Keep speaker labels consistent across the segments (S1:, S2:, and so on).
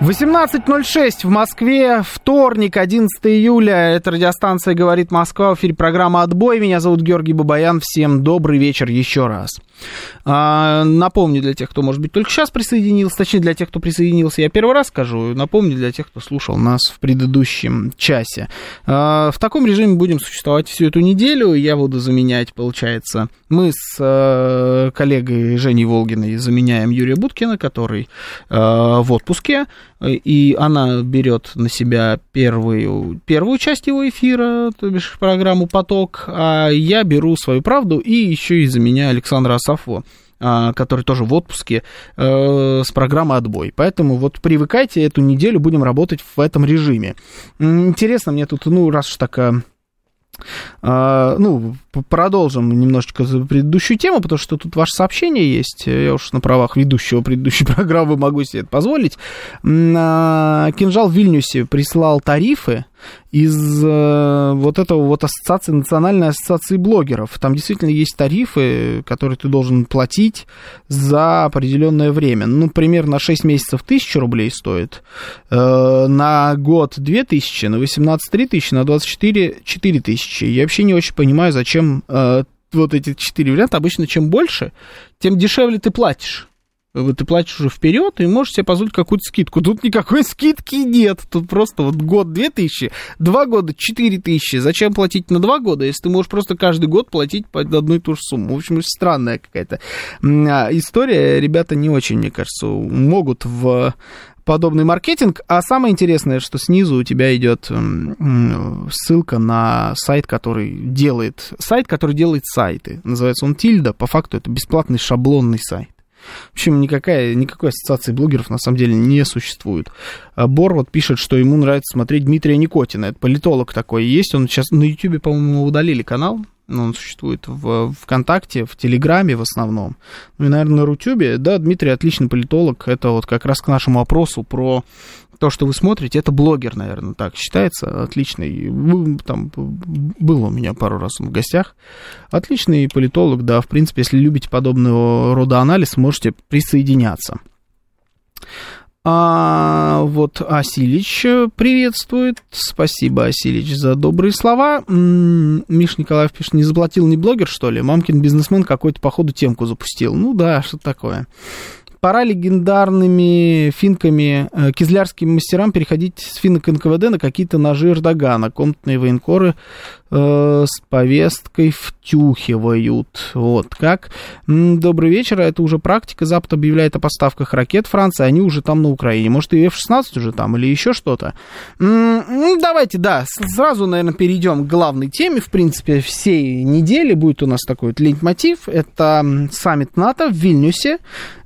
S1: 18.06 в Москве, вторник, 11 июля. Это радиостанция «Говорит Москва». В эфире программа «Отбой». Меня зовут Георгий Бабаян. Всем добрый вечер еще раз. А, напомню для тех, кто, может быть, только сейчас присоединился, точнее, для тех, кто присоединился, я первый раз скажу, напомню для тех, кто слушал нас в предыдущем часе. А, в таком режиме будем существовать всю эту неделю, я буду заменять, получается, мы с а, коллегой Женей Волгиной заменяем Юрия Буткина, который в отпуске, и она берет на себя первую, первую часть его эфира, то бишь программу «Поток», а я беру свою правду и еще и заменяю Александра Сафо а, который тоже в отпуске, э, с программы «Отбой». Поэтому вот привыкайте, эту неделю будем работать в этом режиме. Интересно мне тут, ну, раз уж такая ну, продолжим немножечко за предыдущую тему, потому что тут ваше сообщение есть. Я уж на правах ведущего предыдущей программы могу себе это позволить. А, Кинжал в Вильнюсе прислал тарифы из э, вот этого вот ассоциации, Национальной ассоциации блогеров. Там действительно есть тарифы, которые ты должен платить за определенное время. Ну, примерно на 6 месяцев 1000 рублей стоит, э, на год 2000, на 18 3000, на 24 4000. Я вообще не очень понимаю, зачем э, вот эти четыре варианта. Обычно чем больше, тем дешевле ты платишь ты платишь уже вперед и можешь себе позволить какую-то скидку. Тут никакой скидки нет. Тут просто вот год 2000, два года 4000. Зачем платить на два года, если ты можешь просто каждый год платить по одной и ту же сумму? В общем, странная какая-то а, история. Ребята не очень, мне кажется, могут в подобный маркетинг. А самое интересное, что снизу у тебя идет ссылка на сайт, который делает сайт, который делает сайты. Называется он Тильда. По факту это бесплатный шаблонный сайт. В общем, никакая, никакой ассоциации блогеров на самом деле не существует. А Бор вот пишет, что ему нравится смотреть Дмитрия Никотина. Это политолог такой есть. Он сейчас на Ютубе, по-моему, удалили канал. Но он существует в ВКонтакте, в Телеграме в основном. Ну и, наверное, на Рутюбе. Да, Дмитрий отличный политолог. Это вот как раз к нашему вопросу про то, что вы смотрите, это блогер, наверное, так считается, отличный, там, был у меня пару раз в гостях, отличный политолог, да, в принципе, если любите подобного рода анализ, можете присоединяться. А, вот Асилич приветствует. Спасибо, Асилич, за добрые слова. Миш Николаев пишет, не заплатил ни блогер, что ли? Мамкин бизнесмен какой-то, походу, темку запустил. Ну да, что такое пора легендарными финками, э, кизлярским мастерам переходить с финок НКВД на какие-то ножи Эрдогана. Комнатные военкоры э, с повесткой втюхивают. Вот как. Добрый вечер. Это уже практика. Запад объявляет о поставках ракет Франции. Они уже там на Украине. Может, и F-16 уже там или еще что-то. Ну, давайте, да, сразу, наверное, перейдем к главной теме. В принципе, всей недели будет у нас такой вот лейтмотив. Это саммит НАТО в Вильнюсе.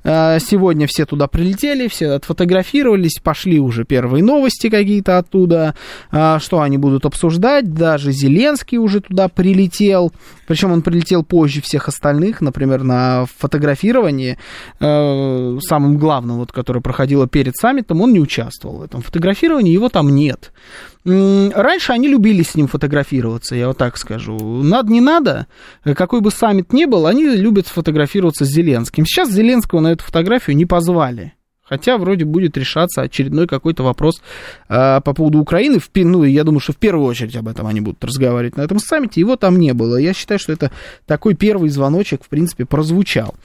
S1: Э, сегодня все туда прилетели, все отфотографировались, пошли уже первые новости какие-то оттуда. Э, что они будут обсуждать? Даже Зеленский Зеленский уже туда прилетел, причем он прилетел позже всех остальных, например, на фотографировании, э, самым главным, вот, которое проходило перед саммитом, он не участвовал в этом фотографировании, его там нет. Раньше они любили с ним фотографироваться, я вот так скажу. Надо, не надо, какой бы саммит ни был, они любят фотографироваться с Зеленским. Сейчас Зеленского на эту фотографию не позвали. Хотя вроде будет решаться очередной какой-то вопрос э, по поводу Украины. В, ну, я думаю, что в первую очередь об этом они будут разговаривать на этом саммите. Его там не было. Я считаю, что это такой первый звоночек, в принципе, прозвучал.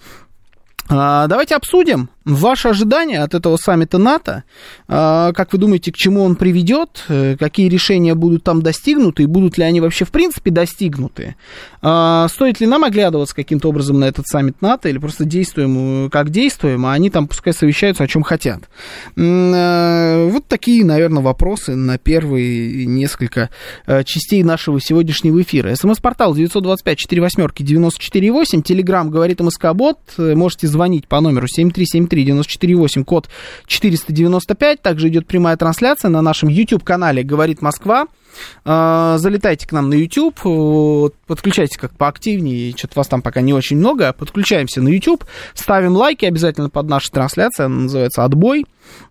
S1: А, давайте обсудим ваши ожидания от этого саммита НАТО. А, как вы думаете, к чему он приведет? Э, какие решения будут там достигнуты? И будут ли они вообще в принципе достигнуты? А, стоит ли нам оглядываться каким-то образом на этот саммит НАТО? Или просто действуем, э, как действуем, а они там пускай совещаются, о чем хотят? Э, вот такие, наверное, вопросы на первые несколько частей нашего сегодняшнего эфира. СМС-портал 925 4 восьмерки 94 8. Телеграмм говорит МСК-бот. Можете звонить по номеру 7373948, 94,8, код 495. Также идет прямая трансляция на нашем YouTube-канале «Говорит Москва». А, залетайте к нам на YouTube, подключайтесь как поактивнее, что-то вас там пока не очень много, подключаемся на YouTube, ставим лайки обязательно под нашей трансляцией, она называется «Отбой».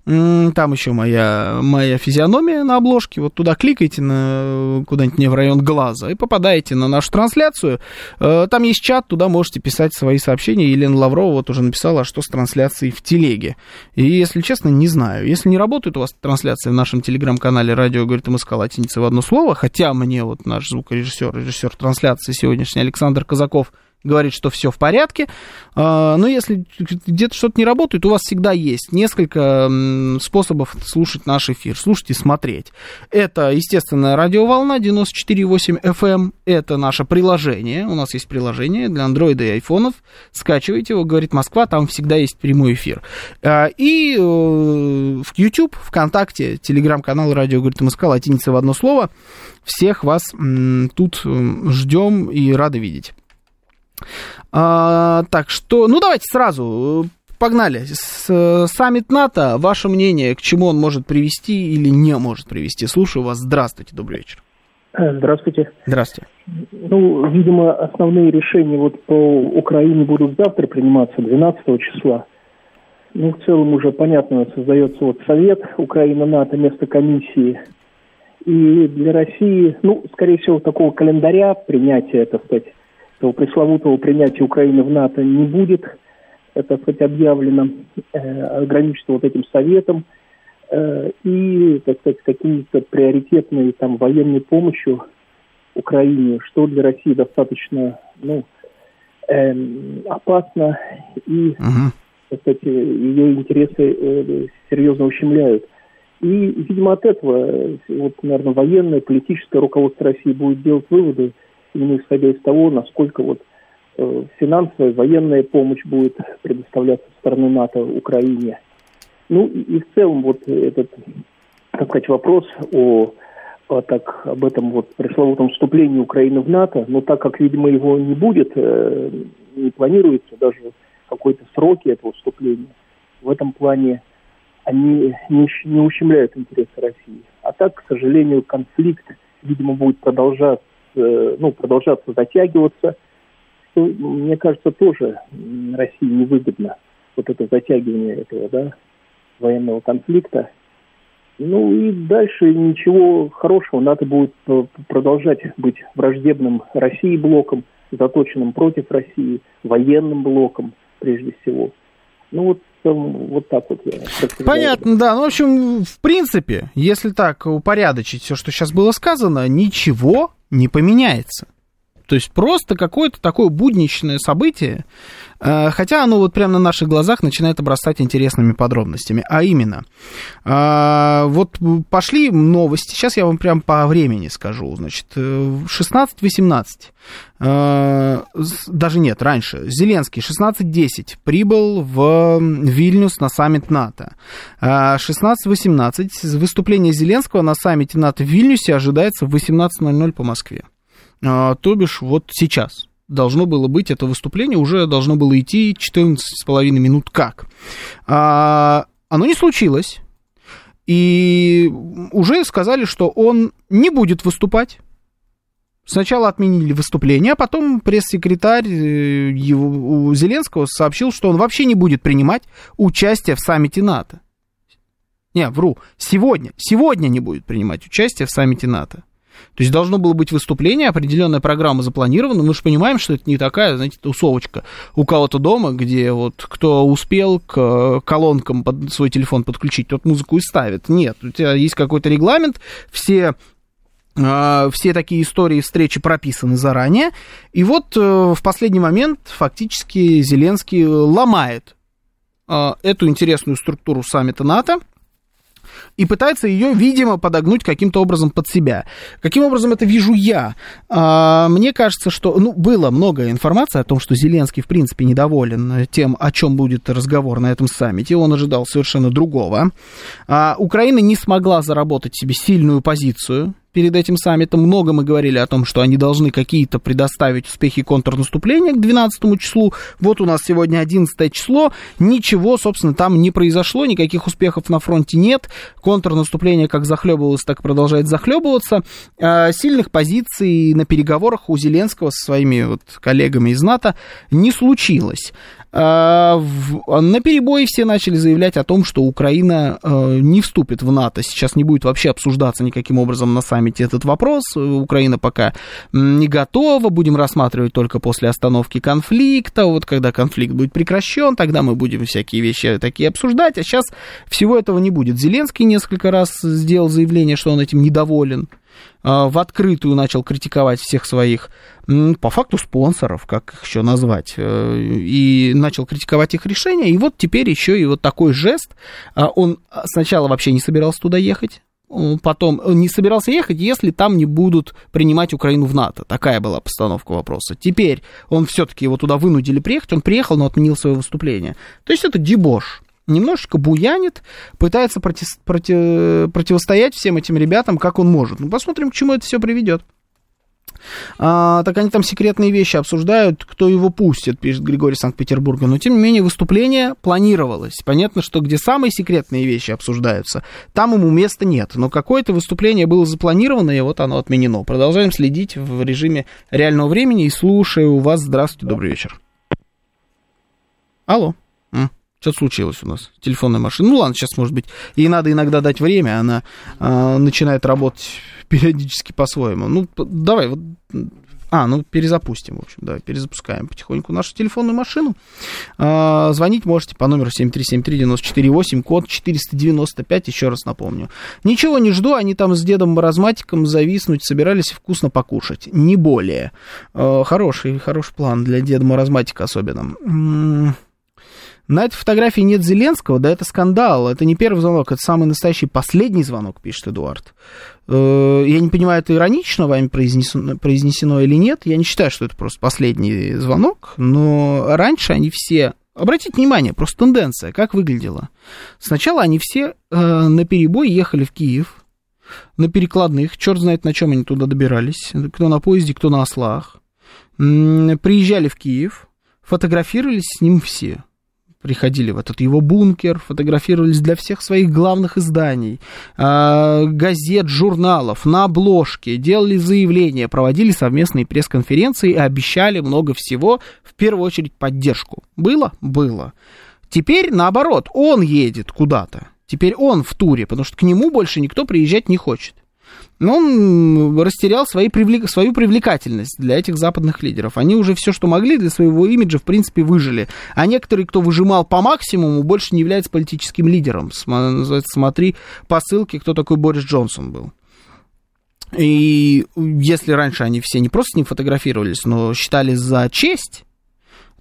S1: Там еще моя, моя физиономия на обложке. Вот туда кликайте на, куда-нибудь мне в район глаза и попадаете на нашу трансляцию. Э, там есть чат, туда можете писать свои сообщения. Елена Лаврова вот уже написала, что с трансляцией в телеге. И, если честно, не знаю. Если не работает у вас трансляция в нашем телеграм-канале «Радио говорит МСК» латиница в одно слово, хотя мне вот наш звукорежиссер, режиссер трансляции сегодняшний Александр Казаков – говорит, что все в порядке. А, но если где-то что-то не работает, у вас всегда есть несколько способов слушать наш эфир, слушать и смотреть. Это, естественно, радиоволна 94.8 FM, эм. это наше приложение, у нас есть приложение для андроида и айфонов, скачивайте его, говорит Москва, там всегда есть прямой эфир. А, и э, в YouTube, ВКонтакте, телеграм-канал радио говорит Москва, латиница в одно слово. Всех вас тут ждем и рады видеть. А, так что, ну давайте сразу, погнали. С, саммит НАТО, ваше мнение, к чему он может привести или не может привести? Слушаю вас. Здравствуйте, добрый вечер.
S2: Э, здравствуйте.
S1: Здравствуйте.
S2: Ну, видимо, основные решения вот по Украине будут завтра приниматься, 12 числа. Ну, в целом уже понятно, создается вот Совет Украина-НАТО, место комиссии. И для России, ну, скорее всего, такого календаря принятия, так сказать, того пресловутого принятия Украины в НАТО не будет, это хоть объявлено, э, ограничится вот этим советом, э, и, так сказать, какими-то приоритетной там военной помощью Украине, что для России достаточно, ну, э, опасно и, так сказать, ее интересы э, серьезно ущемляют. И, видимо, от этого, вот, наверное, военное, политическое руководство России будет делать выводы, именно исходя из того, насколько вот э, финансовая, военная помощь будет предоставляться со стороны НАТО Украине. Ну и, в целом вот этот, так сказать, вопрос о, о так, об этом вот пресловутом вступлении Украины в НАТО, но так как, видимо, его не будет, э, не планируется даже какой-то сроки этого вступления, в этом плане они не, не ущемляют интересы России. А так, к сожалению, конфликт, видимо, будет продолжаться ну, продолжаться затягиваться, что, мне кажется, тоже России невыгодно вот это затягивание этого, да, военного конфликта. Ну и дальше ничего хорошего. надо будет продолжать быть враждебным России блоком, заточенным против России, военным блоком прежде всего. Ну вот вот так вот я.
S1: Понятно, да. Ну, в общем, в принципе, если так упорядочить все, что сейчас было сказано, ничего не поменяется. То есть просто какое-то такое будничное событие, э, хотя оно вот прямо на наших глазах начинает обрастать интересными подробностями. А именно, э, вот пошли новости, сейчас я вам прям по времени скажу, значит, 16-18, э, даже нет, раньше, Зеленский 16-10 прибыл в Вильнюс на саммит НАТО. 16-18 выступление Зеленского на саммите НАТО в Вильнюсе ожидается в 18.00 по Москве. А, то бишь вот сейчас должно было быть это выступление, уже должно было идти 14,5 минут как. А, оно не случилось, и уже сказали, что он не будет выступать. Сначала отменили выступление, а потом пресс-секретарь э, его, Зеленского сообщил, что он вообще не будет принимать участие в саммите НАТО. Не, вру, сегодня, сегодня не будет принимать участие в саммите НАТО. То есть должно было быть выступление, определенная программа запланирована. Мы же понимаем, что это не такая, знаете, тусовочка у кого-то дома, где вот кто успел к колонкам под свой телефон подключить, тот музыку и ставит. Нет, у тебя есть какой-то регламент, все а, все такие истории встречи прописаны заранее. И вот э, в последний момент фактически Зеленский ломает эту интересную структуру саммита НАТО и пытается ее, видимо, подогнуть каким-то образом под себя. Каким образом это вижу я? А, мне кажется, что ну, было много информации о том, что Зеленский, в принципе, недоволен тем, о чем будет разговор на этом саммите. Он ожидал совершенно другого. А, Украина не смогла заработать себе сильную позицию перед этим саммитом. Много мы говорили о том, что они должны какие-то предоставить успехи контрнаступления к 12 числу. Вот у нас сегодня 11 число. Ничего, собственно, там не произошло, никаких успехов на фронте нет. Контрнаступление как захлебывалось, так продолжает захлебываться. А, сильных позиций на переговорах у Зеленского со своими вот коллегами из НАТО не случилось. А, на перебой все начали заявлять о том, что Украина э, не вступит в НАТО. Сейчас не будет вообще обсуждаться никаким образом на саммите этот вопрос. Украина пока не готова. Будем рассматривать только после остановки конфликта. Вот когда конфликт будет прекращен, тогда мы будем всякие вещи такие обсуждать. А сейчас всего этого не будет. Зеленский несколько раз сделал заявление, что он этим недоволен. А, в открытую начал критиковать всех своих, по факту, спонсоров, как их еще назвать, э, и начал критиковать их решения, и вот теперь еще и вот такой жест, а, он сначала вообще не собирался туда ехать, потом не собирался ехать, если там не будут принимать Украину в НАТО. Такая была постановка вопроса. Теперь он все-таки его туда вынудили приехать, он приехал, но отменил свое выступление. То есть это дебош немножечко буянит, пытается проти, проти, противостоять всем этим ребятам, как он может. Ну, посмотрим, к чему это все приведет. А, так они там секретные вещи обсуждают, кто его пустит, пишет Григорий Санкт-Петербурга. Но, тем не менее, выступление планировалось. Понятно, что где самые секретные вещи обсуждаются, там ему места нет. Но какое-то выступление было запланировано, и вот оно отменено. Продолжаем следить в режиме реального времени и слушаю вас. Здравствуйте, добрый вечер. Алло. Что-то случилось у нас. Телефонная машина. Ну ладно, сейчас, может быть, ей надо иногда дать время, она э, начинает работать периодически по-своему. Ну, давай, вот а, ну перезапустим, в общем, да, перезапускаем потихоньку нашу телефонную машину. А, звонить можете по номеру 7373948, код 495, еще раз напомню. Ничего не жду, они там с дедом маразматиком зависнуть собирались вкусно покушать, не более. А, хороший, хороший план для деда маразматика особенно. На этой фотографии нет Зеленского, да это скандал, это не первый звонок, это самый настоящий последний звонок, пишет Эдуард. Э, я не понимаю, это иронично вами произнесено, произнесено или нет, я не считаю, что это просто последний звонок, но раньше они все Обратите внимание, просто тенденция, как выглядела. Сначала они все э, на перебой ехали в Киев, на перекладных, черт знает, на чем они туда добирались, кто на поезде, кто на ослах. Приезжали в Киев, фотографировались с ним все приходили в этот его бункер, фотографировались для всех своих главных изданий, э, газет, журналов, на обложке, делали заявления, проводили совместные пресс-конференции и обещали много всего, в первую очередь поддержку. Было? Было. Теперь наоборот, он едет куда-то. Теперь он в туре, потому что к нему больше никто приезжать не хочет но он растерял свои привлек... свою привлекательность для этих западных лидеров. Они уже все, что могли для своего имиджа, в принципе, выжили. А некоторые, кто выжимал по максимуму, больше не являются политическим лидером. Смотри по ссылке, кто такой Борис Джонсон был. И если раньше они все не просто с ним фотографировались, но считали за честь,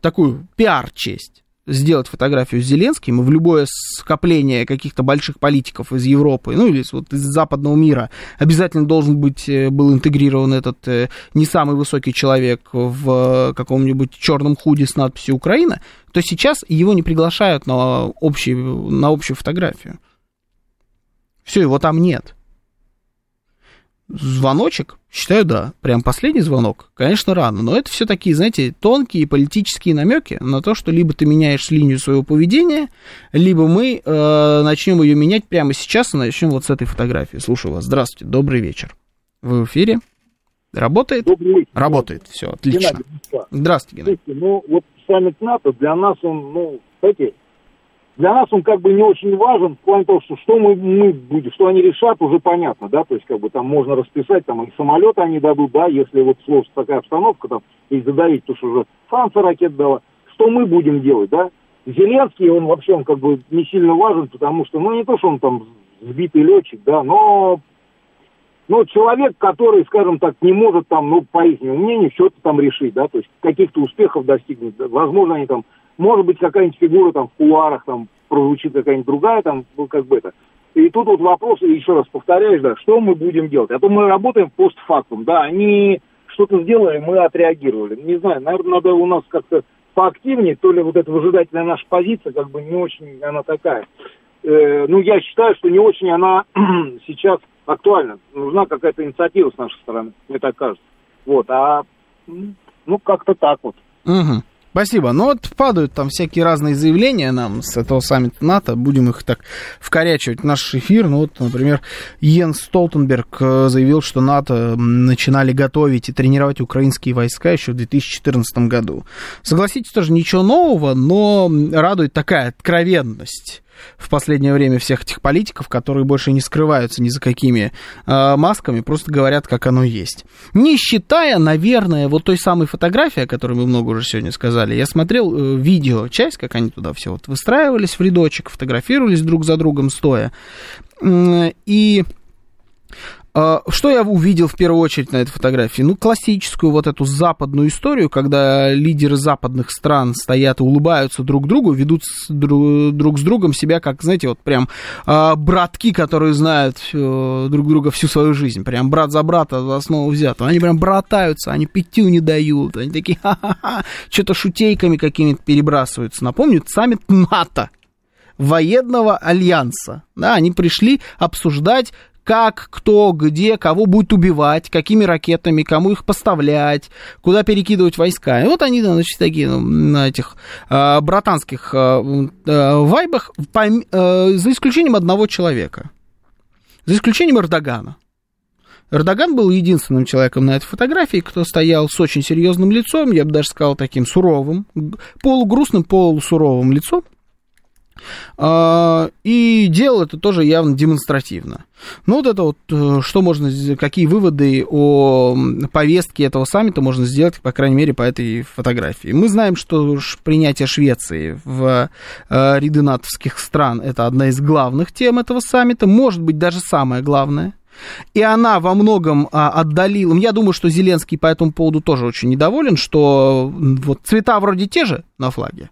S1: такую пиар-честь, сделать фотографию с Зеленским, и в любое скопление каких-то больших политиков из Европы, ну или вот из западного мира, обязательно должен быть, э, был интегрирован этот э, не самый высокий человек в каком-нибудь черном худе с надписью «Украина», то сейчас его не приглашают на, общий, на общую фотографию. Все, его там нет звоночек, считаю, да, прям последний звонок, конечно, рано, но это все такие, знаете, тонкие политические намеки на то, что либо ты меняешь линию своего поведения, либо мы э, начнем ее менять прямо сейчас и начнем вот с этой фотографии. Слушаю вас. Здравствуйте, добрый вечер. Вы в эфире? Работает?
S3: Добрый вечер.
S1: Работает, все, отлично.
S3: Геннадий,
S1: Здравствуйте, Геннадий.
S3: Слушайте, ну, вот саммит НАТО для нас он, ну, знаете, для нас он как бы не очень важен в плане того, что что мы, мы будем, что они решат, уже понятно, да, то есть как бы там можно расписать, там и самолеты они дадут, да, если вот сложится такая обстановка, там, и задавить, потому что уже Франция ракет дала, что мы будем делать, да. Зеленский, он вообще, он как бы не сильно важен, потому что, ну, не то, что он там сбитый летчик, да, но ну, человек, который, скажем так, не может там, ну, по их мнению, что-то там решить, да, то есть каких-то успехов достигнуть. Возможно, они там может быть, какая-нибудь фигура там в кулуарах, там прозвучит какая-нибудь другая, там, ну, как бы это. И тут вот вопрос, еще раз повторяешь, да, что мы будем делать? А то мы работаем постфактум, да, они что-то сделали, мы отреагировали. Не знаю, наверное, надо у нас как-то поактивнее, то ли вот эта выжидательная наша позиция, как бы не очень она такая. Э, ну, я считаю, что не очень она сейчас актуально. Нужна какая-то инициатива с нашей стороны, мне так кажется. Вот, а ну как-то так вот.
S1: Угу. Спасибо. Ну вот падают там всякие разные заявления нам с этого саммита НАТО. Будем их так вкорячивать наш эфир. Ну вот, например, Йен Столтенберг э, заявил, что НАТО начинали готовить и тренировать украинские войска еще в 2014 году. Согласитесь, тоже ничего нового, но радует такая откровенность в последнее время всех этих политиков, которые больше не скрываются ни за какими э, масками, просто говорят, как оно есть. Не считая, наверное, вот той самой фотографии, о которой мы много уже сегодня сказали, я смотрел э, видео, часть, как они туда все вот выстраивались в рядочек, фотографировались друг за другом стоя. И что я увидел в первую очередь на этой фотографии? Ну, классическую вот эту западную историю, когда лидеры западных стран стоят и улыбаются друг другу, ведут друг, друг с другом себя как, знаете, вот прям э, братки, которые знают э, друг друга всю свою жизнь. Прям брат за брата за основу взято. Они прям братаются, они пятью не дают. Они такие, ха-ха-ха, что-то шутейками какими-то перебрасываются. Напомню, саммит НАТО военного альянса. Да, они пришли обсуждать как, кто, где, кого будет убивать, какими ракетами, кому их поставлять, куда перекидывать войска. И вот они, значит, такие ну, на этих э, братанских э, э, вайбах, по, э, за исключением одного человека. За исключением Эрдогана. Эрдоган был единственным человеком на этой фотографии, кто стоял с очень серьезным лицом, я бы даже сказал таким суровым, полугрустным, полусуровым лицом. А, и делал это тоже явно демонстративно. Ну, вот это вот, э, что можно, какие выводы о повестке этого саммита можно сделать, по крайней мере, по этой фотографии. Мы знаем, что принятие Швеции в э, ряды натовских стран это одна из главных тем этого саммита, может быть, даже самая главная. И она во многом а, отдалила. Я думаю, что Зеленский по этому поводу тоже очень недоволен, что вот цвета вроде те же на флаге,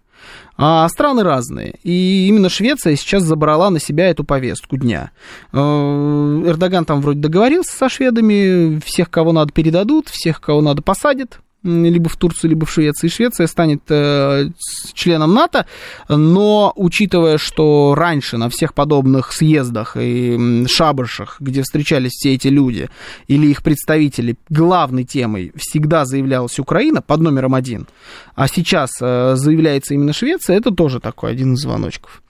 S1: а страны разные. И именно Швеция сейчас забрала на себя эту повестку дня. Э, Эрдоган там вроде договорился со шведами, всех, кого надо, передадут, всех, кого надо, посадят либо в Турцию, либо в Швецию. И Швеция станет э, членом НАТО, но учитывая, что раньше на всех подобных съездах и шабашах, где встречались все эти люди или их представители, главной темой всегда заявлялась Украина под номером один, а сейчас э, заявляется именно Швеция, это тоже такой один из звоночков.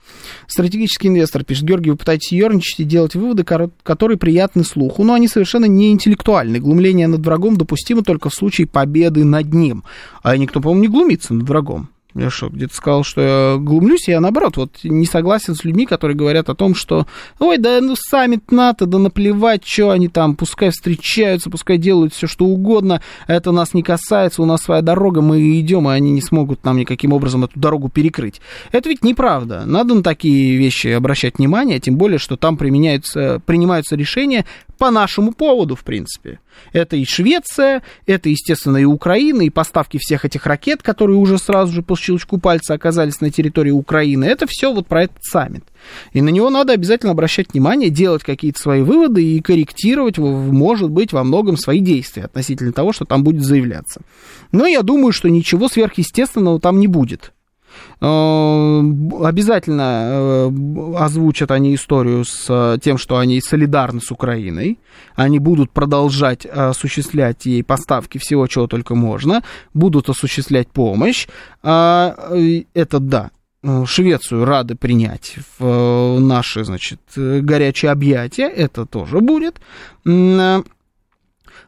S1: Стратегический инвестор пишет, Георгий, вы пытаетесь ерничать и делать выводы, которые приятны слуху, но они совершенно не интеллектуальны. Глумление над врагом допустимо только в случае победы над ним. А никто, по-моему, не глумится над врагом. Я что, где-то сказал, что я глумлюсь, я наоборот, вот не согласен с людьми, которые говорят о том, что, ой, да ну саммит НАТО, да наплевать, что они там, пускай встречаются, пускай делают все, что угодно, это нас не касается, у нас своя дорога, мы идем, и они не смогут нам никаким образом эту дорогу перекрыть. Это ведь неправда. Надо на такие вещи обращать внимание, тем более, что там применяются, принимаются решения по нашему поводу, в принципе. Это и Швеция, это, естественно, и Украина, и поставки всех этих ракет, которые уже сразу же по щелчку пальца оказались на территории Украины. Это все вот про этот саммит. И на него надо обязательно обращать внимание, делать какие-то свои выводы и корректировать, может быть, во многом свои действия относительно того, что там будет заявляться. Но я думаю, что ничего сверхъестественного там не будет. Э, обязательно э, озвучат они историю с э, тем, что они солидарны с Украиной. Они будут продолжать осуществлять ей поставки всего, чего только можно. Будут осуществлять помощь. Это да. Швецию рады принять в наши, значит, горячие объятия. Это тоже будет.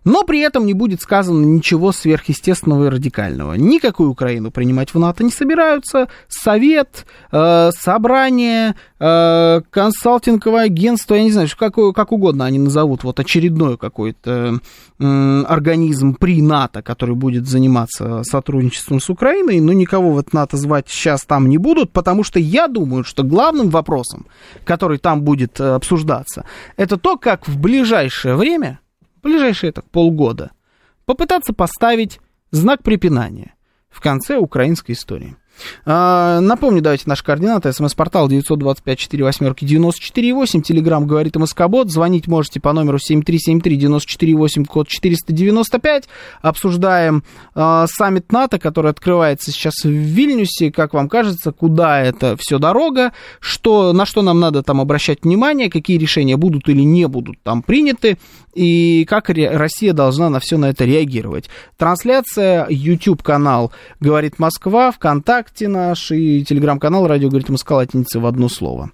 S1: Но при этом не будет сказано ничего сверхъестественного и радикального. Никакую Украину принимать в НАТО не собираются. Совет, э, собрание, э, консалтинговое агентство, я не знаю, как, как угодно они назовут, вот очередной какой-то э, организм при НАТО, который будет заниматься сотрудничеством с Украиной, но никого в это НАТО звать сейчас там не будут, потому что я думаю, что главным вопросом, который там будет э, обсуждаться, это то, как в ближайшее время ближайшие так полгода, попытаться поставить знак препинания в конце украинской истории. А, напомню, давайте наши координаты. СМС-портал 925-48-94-8. Телеграмм говорит МСК-бот. Звонить можете по номеру 7373-94-8, код 495. Обсуждаем а, саммит НАТО, который открывается сейчас в Вильнюсе. Как вам кажется, куда это все дорога? Что, на что нам надо там обращать внимание? Какие решения будут или не будут там приняты? И как Россия должна на все на это реагировать? Трансляция, YouTube-канал «Говорит Москва», ВКонтакте наш и телеграм-канал «Радио говорит Москва» латиница в одно слово.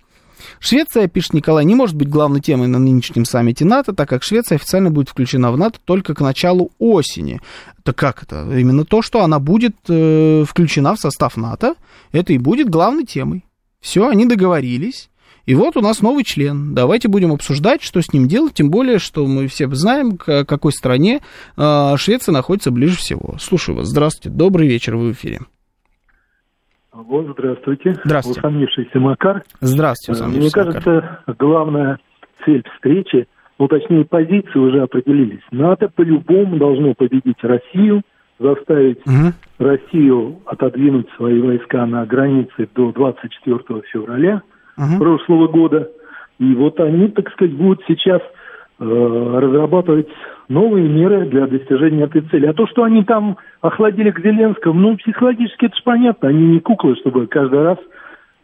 S1: Швеция, пишет Николай, не может быть главной темой на нынешнем саммите НАТО, так как Швеция официально будет включена в НАТО только к началу осени. Так как это? Именно то, что она будет э, включена в состав НАТО, это и будет главной темой. Все, они договорились. И вот у нас новый член. Давайте будем обсуждать, что с ним делать, тем более, что мы все знаем, к какой стране э, Швеция находится ближе всего. Слушаю вас. Здравствуйте. Добрый вечер. Вы в эфире.
S4: Вот, здравствуйте.
S1: Здравствуйте.
S4: Усомнившийся Макар.
S1: Здравствуйте,
S4: Мне кажется, Макар. главная цель встречи, ну, точнее, позиции уже определились. НАТО по-любому должно победить Россию, заставить угу. Россию отодвинуть свои войска на границе до 24 февраля угу. прошлого года. И вот они, так сказать, будут сейчас э, разрабатывать новые меры для достижения этой цели. А то, что они там охладили к Зеленскому, ну, психологически это же понятно. Они не куклы, чтобы каждый раз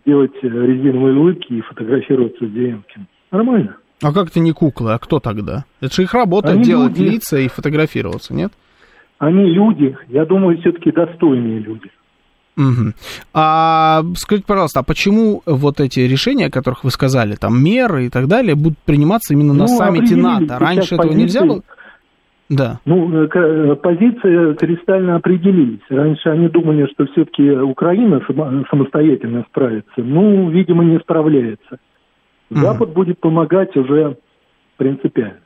S4: делать э, резиновые улыбки и фотографироваться с Зеленским. Нормально.
S1: А как это не куклы? А кто тогда? Это же их работа они делать люди. лица и фотографироваться, нет?
S4: Они люди. Я думаю, все-таки достойные люди.
S1: Угу. А скажите, пожалуйста, а почему вот эти решения, о которых вы сказали, там меры и так далее, будут приниматься именно ну, на саммите НАТО? Раньше этого позиции, нельзя было?
S4: Да. Ну, э, э, позиции кристально определились. Раньше они думали, что все-таки Украина самостоятельно справится. Ну, видимо, не справляется. Запад угу. будет помогать уже принципиально.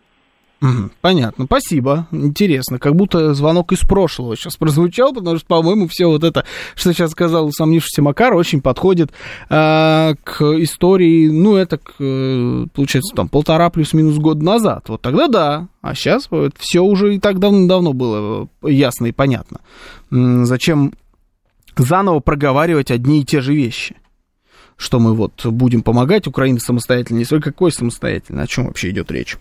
S1: Понятно, спасибо. Интересно, как будто звонок из прошлого сейчас прозвучал, потому что, по-моему, все вот это, что сейчас сказал усомнившийся Макар, очень подходит э, к истории, ну, это, э, получается, там, полтора плюс-минус года назад. Вот тогда да, а сейчас вот, все уже и так давно-давно было ясно и понятно. Зачем заново проговаривать одни и те же вещи? Что мы вот будем помогать Украине самостоятельно, не столько какой самостоятельно, о чем вообще идет речь?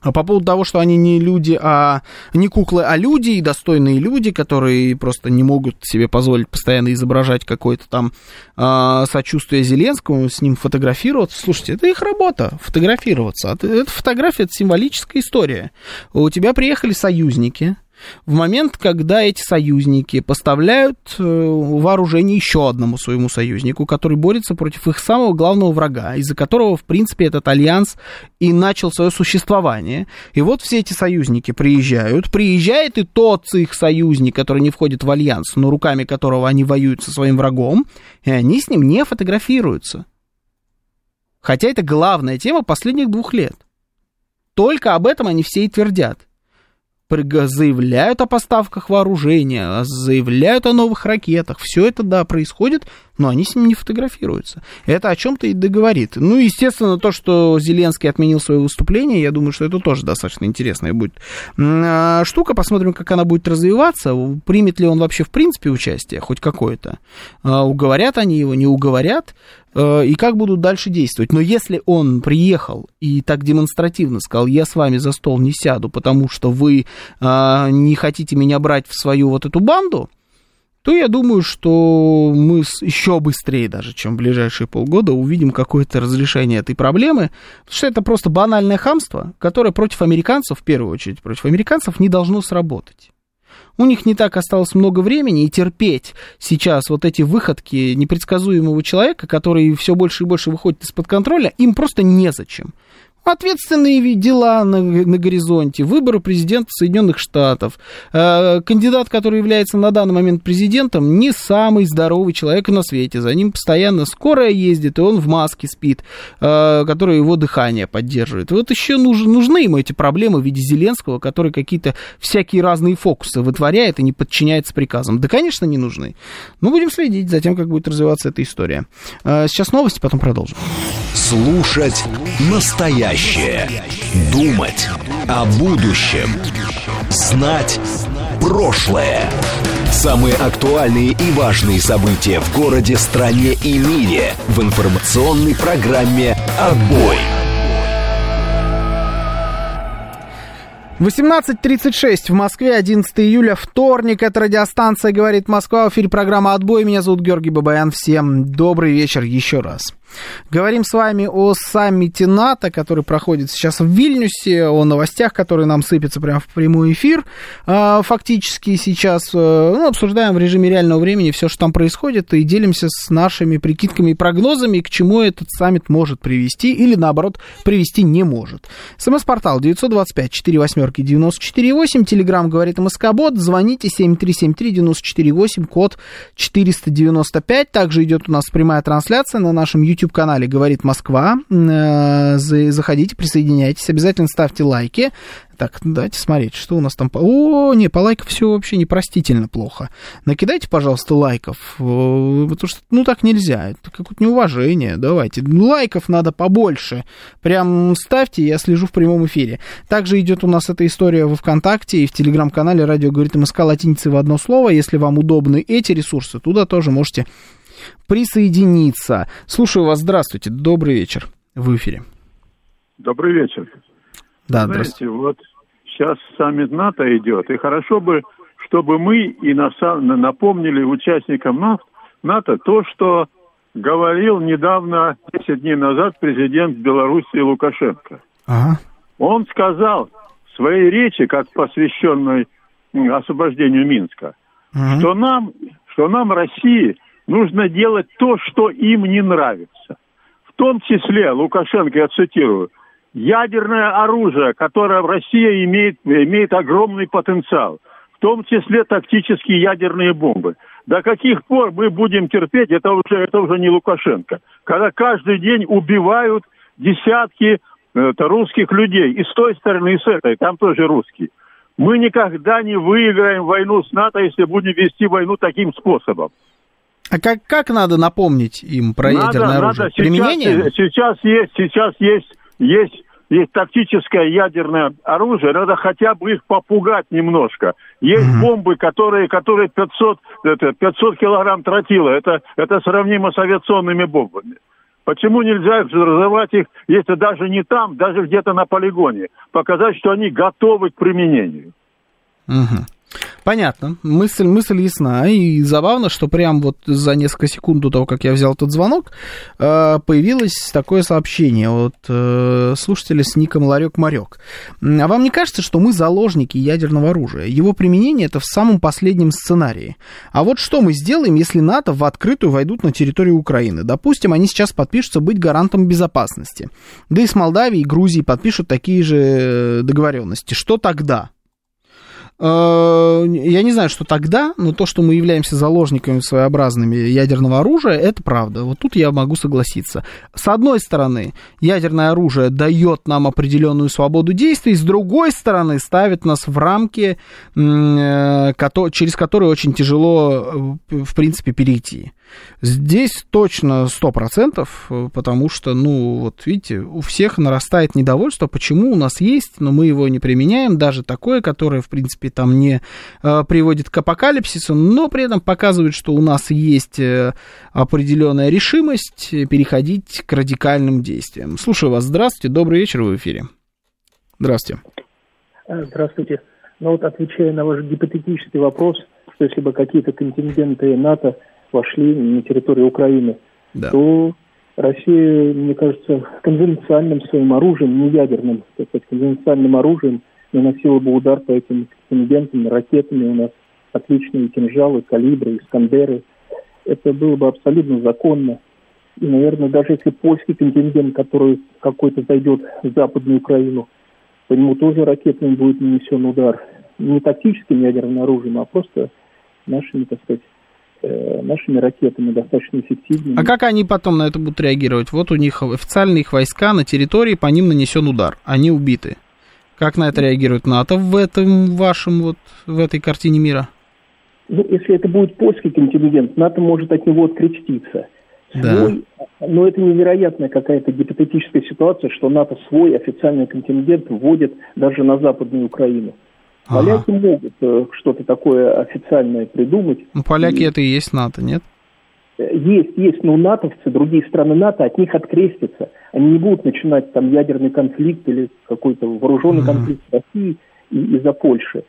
S1: А по поводу того, что они не люди, а не куклы, а люди, и достойные люди, которые просто не могут себе позволить постоянно изображать какое-то там э, сочувствие Зеленскому, с ним фотографироваться. Слушайте, это их работа, фотографироваться. Это фотография, это символическая история. У тебя приехали союзники, в момент, когда эти союзники поставляют э, вооружение еще одному своему союзнику, который борется против их самого главного врага, из-за которого, в принципе, этот альянс и начал свое существование. И вот все эти союзники приезжают, приезжает и тот их союзник, который не входит в альянс, но руками которого они воюют со своим врагом, и они с ним не фотографируются. Хотя это главная тема последних двух лет. Только об этом они все и твердят заявляют о поставках вооружения, заявляют о новых ракетах. Все это, да, происходит, но они с ним не фотографируются. Это о чем-то и договорит. Ну, естественно, то, что Зеленский отменил свое выступление, я думаю, что это тоже достаточно интересная будет а, штука. Посмотрим, как она будет развиваться. Примет ли он вообще в принципе участие, хоть какое-то. А, уговорят они его, не уговорят а, и как будут дальше действовать. Но если он приехал и так демонстративно сказал, я с вами за стол не сяду, потому что вы не хотите меня брать в свою вот эту банду, то я думаю, что мы еще быстрее даже, чем в ближайшие полгода, увидим какое-то разрешение этой проблемы, потому что это просто банальное хамство, которое против американцев, в первую очередь против американцев, не должно сработать. У них не так осталось много времени, и терпеть сейчас вот эти выходки непредсказуемого человека, который все больше и больше выходит из-под контроля, им просто незачем ответственные дела на, на горизонте, выборы президента Соединенных Штатов. Э, кандидат, который является на данный момент президентом, не самый здоровый человек на свете. За ним постоянно скорая ездит, и он в маске спит, э, которая его дыхание поддерживает. Вот еще нужны, нужны ему эти проблемы в виде Зеленского, который какие-то всякие разные фокусы вытворяет и не подчиняется приказам. Да, конечно, не нужны. Но будем следить за тем, как будет развиваться эта история. Э, сейчас новости, потом продолжим.
S5: Слушать настоящее. Думать о будущем. Знать Прошлое. Самые актуальные и важные события в городе, стране и мире в информационной программе «Отбой».
S1: 18.36 в Москве, 11 июля, вторник. Это радиостанция «Говорит Москва». В эфире программа «Отбой». Меня зовут Георгий Бабаян. Всем добрый вечер еще раз. Говорим с вами о саммите НАТО, который проходит сейчас в Вильнюсе, о новостях, которые нам сыпятся прямо в прямой эфир. А, фактически сейчас э, ну, обсуждаем в режиме реального времени все, что там происходит, и делимся с нашими прикидками и прогнозами, к чему этот саммит может привести или, наоборот, привести не может. СМС-портал 925 4 восьмерки 94,8, Телеграмм говорит МСК-бот, звоните 7373-94,8, код 495. Также идет у нас прямая трансляция на нашем YouTube YouTube-канале «Говорит Москва». Э, заходите, присоединяйтесь, обязательно ставьте лайки. Так, давайте смотреть, что у нас там. О, не, по лайкам все вообще непростительно плохо. Накидайте, пожалуйста, лайков, потому что, ну, так нельзя. Это какое-то неуважение. Давайте. Лайков надо побольше. Прям ставьте, я слежу в прямом эфире. Также идет у нас эта история во ВКонтакте и в Телеграм-канале «Радио говорит МСК» латиницей в одно слово. Если вам удобны эти ресурсы, туда тоже можете присоединиться. Слушаю вас, здравствуйте, добрый вечер, в эфире.
S6: Добрый вечер.
S1: Да,
S6: Знаете, вот сейчас саммит НАТО идет, и хорошо бы, чтобы мы и напомнили участникам НАТО то, что говорил недавно, 10 дней назад, президент Беларуси Лукашенко. Ага. Он сказал в своей речи, как посвященной освобождению Минска, ага. что нам, что нам России нужно делать то, что им не нравится. В том числе, Лукашенко, я цитирую, ядерное оружие, которое Россия имеет, имеет огромный потенциал, в том числе тактические ядерные бомбы. До каких пор мы будем терпеть, это уже, это уже не Лукашенко, когда каждый день убивают десятки это, русских людей, и с той стороны, и с этой, там тоже русские. Мы никогда не выиграем войну с НАТО, если будем вести войну таким способом.
S1: А как, как надо напомнить им про надо, ядерное оружие? Надо.
S6: Применение? Сейчас, сейчас есть, сейчас есть, есть, есть тактическое ядерное оружие, надо хотя бы их попугать немножко. Есть mm бомбы, которые, которые 500, это, 500 килограмм тротила, это, это сравнимо с авиационными бомбами. Почему нельзя взрывать их, если даже не там, даже где-то на полигоне? Показать, что они готовы к применению.
S1: Угу. Понятно. Мысль, мысль ясна. И забавно, что прям вот за несколько секунд до того, как я взял этот звонок, э, появилось такое сообщение от э, слушателя с ником Ларек Марек. А вам не кажется, что мы заложники ядерного оружия? Его применение это в самом последнем сценарии. А вот что мы сделаем, если НАТО в открытую войдут на территорию Украины? Допустим, они сейчас подпишутся быть гарантом безопасности. Да и с Молдавией и Грузией подпишут такие же э, договоренности. Что тогда? Э, я не знаю, что тогда, но то, что мы являемся заложниками своеобразными ядерного оружия, это правда. Вот тут я могу согласиться. С одной стороны, ядерное оружие дает нам определенную свободу действий, с другой стороны, ставит нас в рамки, э, через которые очень тяжело, э, в принципе, перейти. Здесь точно 100%, потому что, ну, вот видите, у всех нарастает недовольство, почему у нас есть, но мы его не применяем, даже такое, которое, в принципе, там не э, приводит к апокалипсису, но при этом показывает, что у нас есть э, определенная решимость переходить к радикальным действиям. Слушаю вас, здравствуйте, добрый вечер, в эфире. Здравствуйте.
S2: Здравствуйте. Ну вот отвечая на ваш гипотетический вопрос, что если бы какие-то контингенты НАТО вошли на территорию Украины, да. то Россия, мне кажется, конвенциальным своим оружием, не ядерным, так сказать, конвенциальным оружием наносила бы удар по этим контингентам, ракетами у нас отличные кинжалы, калибры, искандеры. Это было бы абсолютно законно. И, наверное, даже если польский контингент, который какой-то зайдет в Западную Украину, по нему тоже ракетным будет нанесен удар. Не тактическим ядерным оружием, а просто нашими, так сказать, нашими ракетами достаточно эффективными.
S1: А как они потом на это будут реагировать? Вот у них официальные их войска на территории, по ним нанесен удар, они убиты. Как на это реагирует НАТО в этом вашем вот в этой картине мира?
S2: Ну, если это будет польский контингент, НАТО может от него откреститься. Свой, да. Но это невероятная какая-то гипотетическая ситуация, что НАТО свой официальный контингент вводит даже на Западную Украину. Поляки ага. могут э, что-то такое официальное придумать.
S1: Ну, поляки и... это и есть НАТО, нет?
S2: Есть, есть, но натовцы, другие страны НАТО от них открестятся. Они не будут начинать там ядерный конфликт или какой-то вооруженный ага. конфликт с Россией из-за Польши.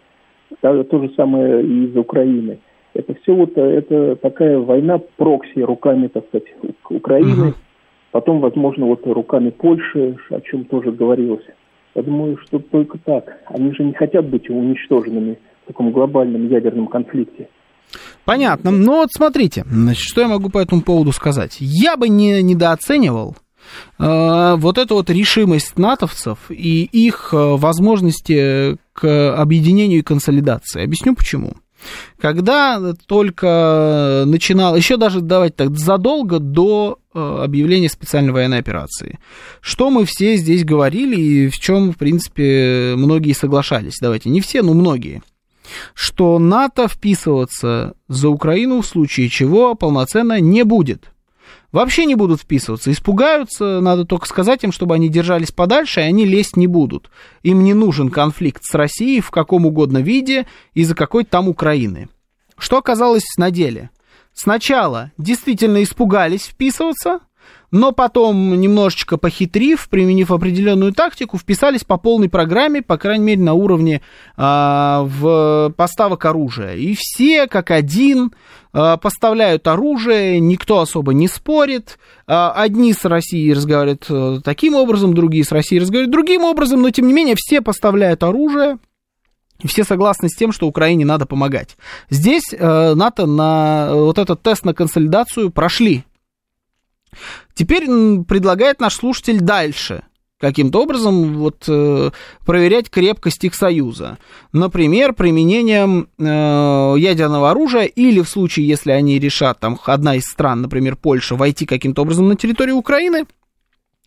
S2: То, то же самое и из Украины. Это все вот это такая война прокси руками, так сказать, Украины. Ага. Потом, возможно, вот руками Польши, о чем тоже говорилось. Я думаю, что только так. Они же не хотят быть уничтоженными в таком глобальном ядерном конфликте.
S1: Понятно. Ну вот смотрите, значит, что я могу по этому поводу сказать. Я бы не недооценивал э, вот эту вот решимость натовцев и их э, возможности к объединению и консолидации. Объясню почему. Когда только начинал, еще даже давайте так, задолго до э, объявления специальной военной операции. Что мы все здесь говорили и в чем, в принципе, многие соглашались. Давайте, не все, но многие. Что НАТО вписываться за Украину в случае чего полноценно не будет вообще не будут вписываться. Испугаются, надо только сказать им, чтобы они держались подальше, и они лезть не будут. Им не нужен конфликт с Россией в каком угодно виде из-за какой-то там Украины. Что оказалось на деле? Сначала действительно испугались вписываться, но потом, немножечко похитрив, применив определенную тактику, вписались по полной программе, по крайней мере, на уровне а, в поставок оружия. И все, как один, поставляют оружие, никто особо не спорит. А, одни с Россией разговаривают э, таким образом, другие с Россией разговаривают другим образом, но, тем не менее, все поставляют оружие. Все согласны с тем, что Украине надо помогать. Здесь э, НАТО на вот этот тест на консолидацию прошли. Теперь предлагает наш слушатель дальше каким-то образом вот, э, проверять крепкость их союза. Например, применением э, ядерного оружия или в случае, если они решат, там, одна из стран, например, Польша, войти каким-то образом на территорию Украины –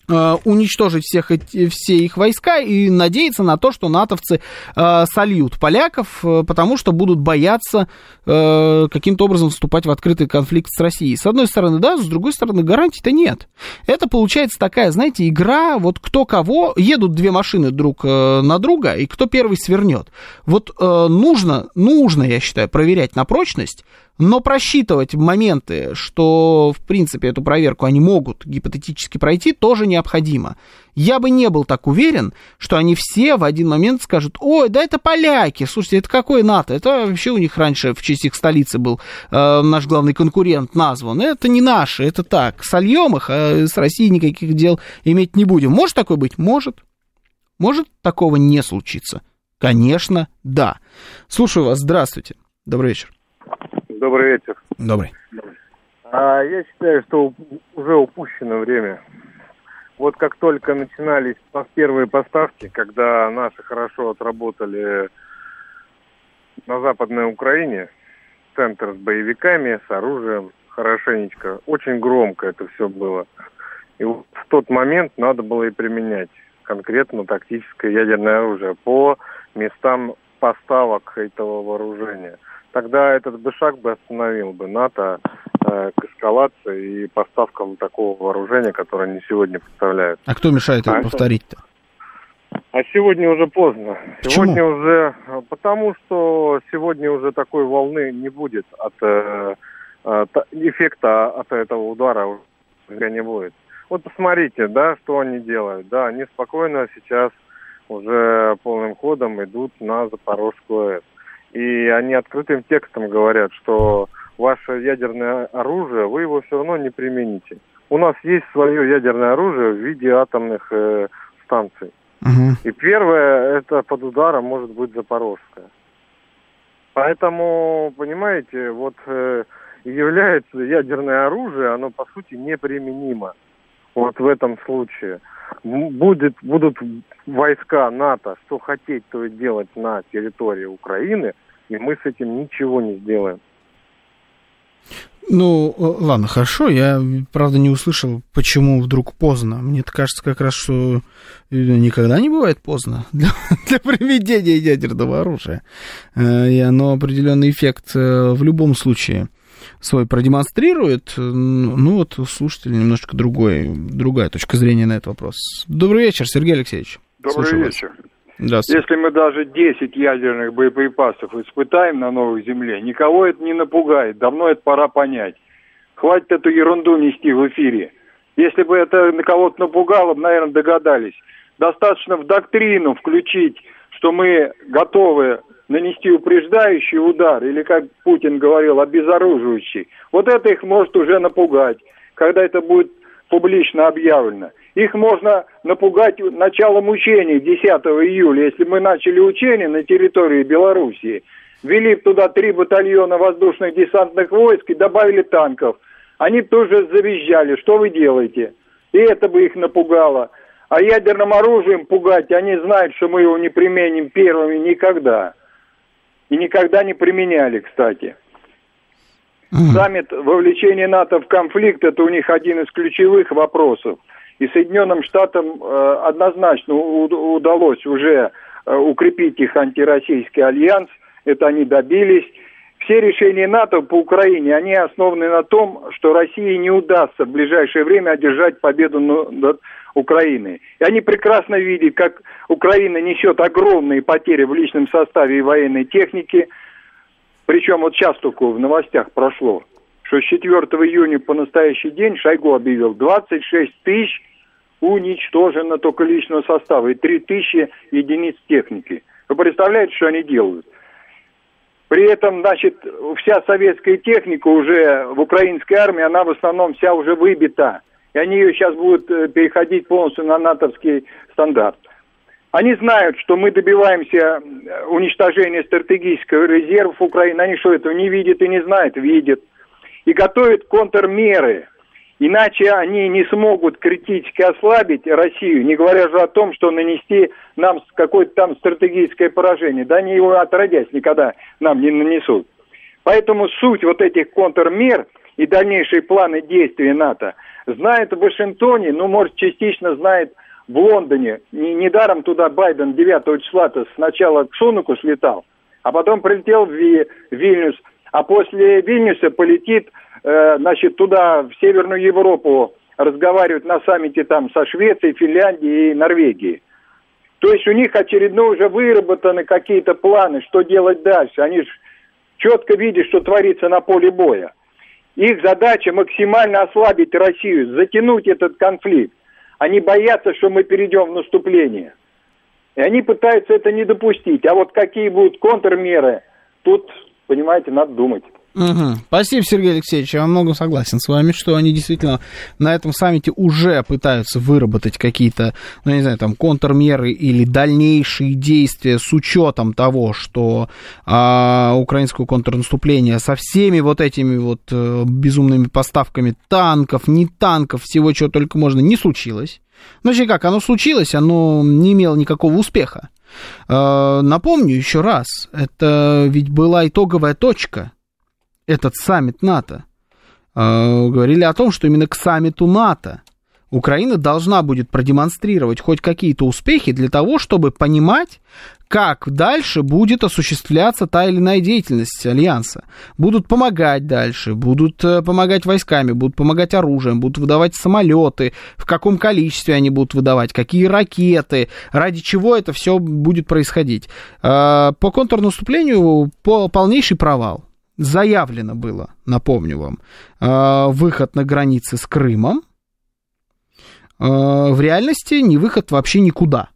S1: уничтожить всех, все их войска и надеяться на то, что натовцы э, сольют поляков, э, потому что будут бояться э, каким-то образом вступать в открытый конфликт с Россией. С одной стороны, да, с другой стороны, гарантий-то нет. Это получается такая, знаете, игра, вот кто кого, едут две машины друг э, на друга, и кто первый свернет. Вот э, нужно, нужно, я считаю, проверять на прочность, но просчитывать моменты, что, в принципе, эту проверку они могут гипотетически пройти, тоже необходимо. Я бы не был так уверен, что они все в один момент скажут, ой, да это поляки, слушайте, это какое НАТО? Это вообще у них раньше в честь их столицы был э, наш главный конкурент назван. Это не наши, это так. Сольем их, а с Россией никаких дел иметь не будем. Может такое быть? Может. Может такого не случиться? Конечно, да. Слушаю вас, здравствуйте. Добрый вечер.
S7: Добрый вечер.
S1: Добрый.
S7: А, я считаю, что уже упущено время. Вот как только начинались первые поставки, когда наши хорошо отработали на Западной Украине, центр с боевиками, с оружием, хорошенечко, очень громко это все было. И вот в тот момент надо было и применять конкретно тактическое ядерное оружие по местам поставок этого вооружения – тогда этот бы шаг бы остановил бы НАТО э, к эскалации и поставкам такого вооружения, которое они сегодня поставляют.
S1: А кто мешает это а повторить-то?
S7: А сегодня уже поздно. Почему? Сегодня уже, потому что сегодня уже такой волны не будет от, э, от эффекта от этого удара уже не будет. Вот посмотрите, да, что они делают. Да, они спокойно сейчас уже полным ходом идут на Запорожскую АЭС и они открытым текстом говорят, что ваше ядерное оружие, вы его все равно не примените. У нас есть свое ядерное оружие в виде атомных э, станций. Угу. И первое, это под ударом может быть Запорожская. Поэтому, понимаете, вот э, является ядерное оружие, оно по сути неприменимо. Вот в этом случае. Будет, будут войска НАТО, что хотеть, то и делать на территории Украины – и мы с этим ничего не сделаем.
S1: Ну, ладно, хорошо. Я, правда, не услышал, почему вдруг поздно. Мне кажется как раз, что никогда не бывает поздно для, для применения ядерного оружия. Э, и оно определенный эффект э, в любом случае свой продемонстрирует. Ну, вот у слушателей немножко другой, другая точка зрения на этот вопрос. Добрый вечер, Сергей Алексеевич.
S8: Добрый Слушаю вечер. Вас. Если мы даже 10 ядерных боеприпасов испытаем на новой Земле, никого это не напугает. Давно это пора понять. Хватит эту ерунду нести в эфире. Если бы это на кого-то напугало, наверное, догадались. Достаточно в доктрину включить, что мы готовы нанести упреждающий удар, или, как Путин говорил, обезоруживающий. Вот это их может уже напугать, когда это будет публично объявлено. Их можно напугать началом учений 10 июля, если мы начали учения на территории Белоруссии, ввели туда три батальона воздушных десантных войск и добавили танков. Они тоже завизжали, что вы делаете? И это бы их напугало. А ядерным оружием пугать, они знают, что мы его не применим первыми никогда. И никогда не применяли, кстати. Саммит вовлечения НАТО в конфликт – это у них один из ключевых вопросов. И Соединенным Штатам э, однозначно удалось уже э, укрепить их антироссийский альянс. Это они добились. Все решения НАТО по Украине, они основаны на том, что России не удастся в ближайшее время одержать победу над Украиной. И они прекрасно видят, как Украина несет огромные потери в личном составе и военной технике. Причем вот сейчас только в новостях прошло, что с 4 июня по настоящий день Шойгу объявил 26 тысяч уничтожено только личного состава и 3 тысячи единиц техники. Вы представляете, что они делают? При этом, значит, вся советская техника уже в украинской армии, она в основном вся уже выбита. И они ее сейчас будут э, переходить полностью на натовский стандарт. Они знают, что мы добиваемся э, уничтожения стратегического резерва Украины. Они что, этого не видят и не знают? Видят. И готовят контрмеры. Иначе они не смогут критически ослабить Россию, не говоря же о том, что нанести нам какое-то там стратегическое поражение. Да они его отродясь никогда нам не нанесут. Поэтому суть вот этих контрмер и дальнейшие планы действий НАТО знает в Вашингтоне, ну, может, частично знает в Лондоне. Недаром туда Байден 9 числа-то сначала к Сунуку слетал, а потом прилетел в Вильнюс, а после Вильнюса полетит Э, значит, туда, в Северную Европу, разговаривать на саммите там со Швецией, Финляндией и Норвегией. То есть у них очередно уже выработаны какие-то планы, что делать дальше. Они же четко видят, что творится на поле боя. Их задача максимально ослабить Россию, затянуть этот конфликт. Они боятся, что мы перейдем в наступление. И они пытаются это не допустить. А вот какие будут контрмеры, тут, понимаете, надо думать.
S1: Угу. Спасибо, Сергей Алексеевич. Я во многом согласен с вами, что они действительно на этом саммите уже пытаются выработать какие-то, ну, не знаю, там, контрмеры или дальнейшие действия с учетом того, что а, украинское контрнаступление со всеми вот этими вот а, безумными поставками танков, не танков, всего чего только можно, не случилось. Значит, как, оно случилось, оно не имело никакого успеха. А, напомню еще раз, это ведь была итоговая точка этот саммит НАТО, э, говорили о том, что именно к саммиту НАТО Украина должна будет продемонстрировать хоть какие-то успехи для того, чтобы понимать, как дальше будет осуществляться та или иная деятельность Альянса. Будут помогать дальше, будут э, помогать войсками, будут помогать оружием, будут выдавать самолеты, в каком количестве они будут выдавать, какие ракеты, ради чего это все будет происходить. Э, по контрнаступлению полнейший провал заявлено было, напомню вам, э, выход на границы с Крымом. Э, в реальности не выход вообще никуда.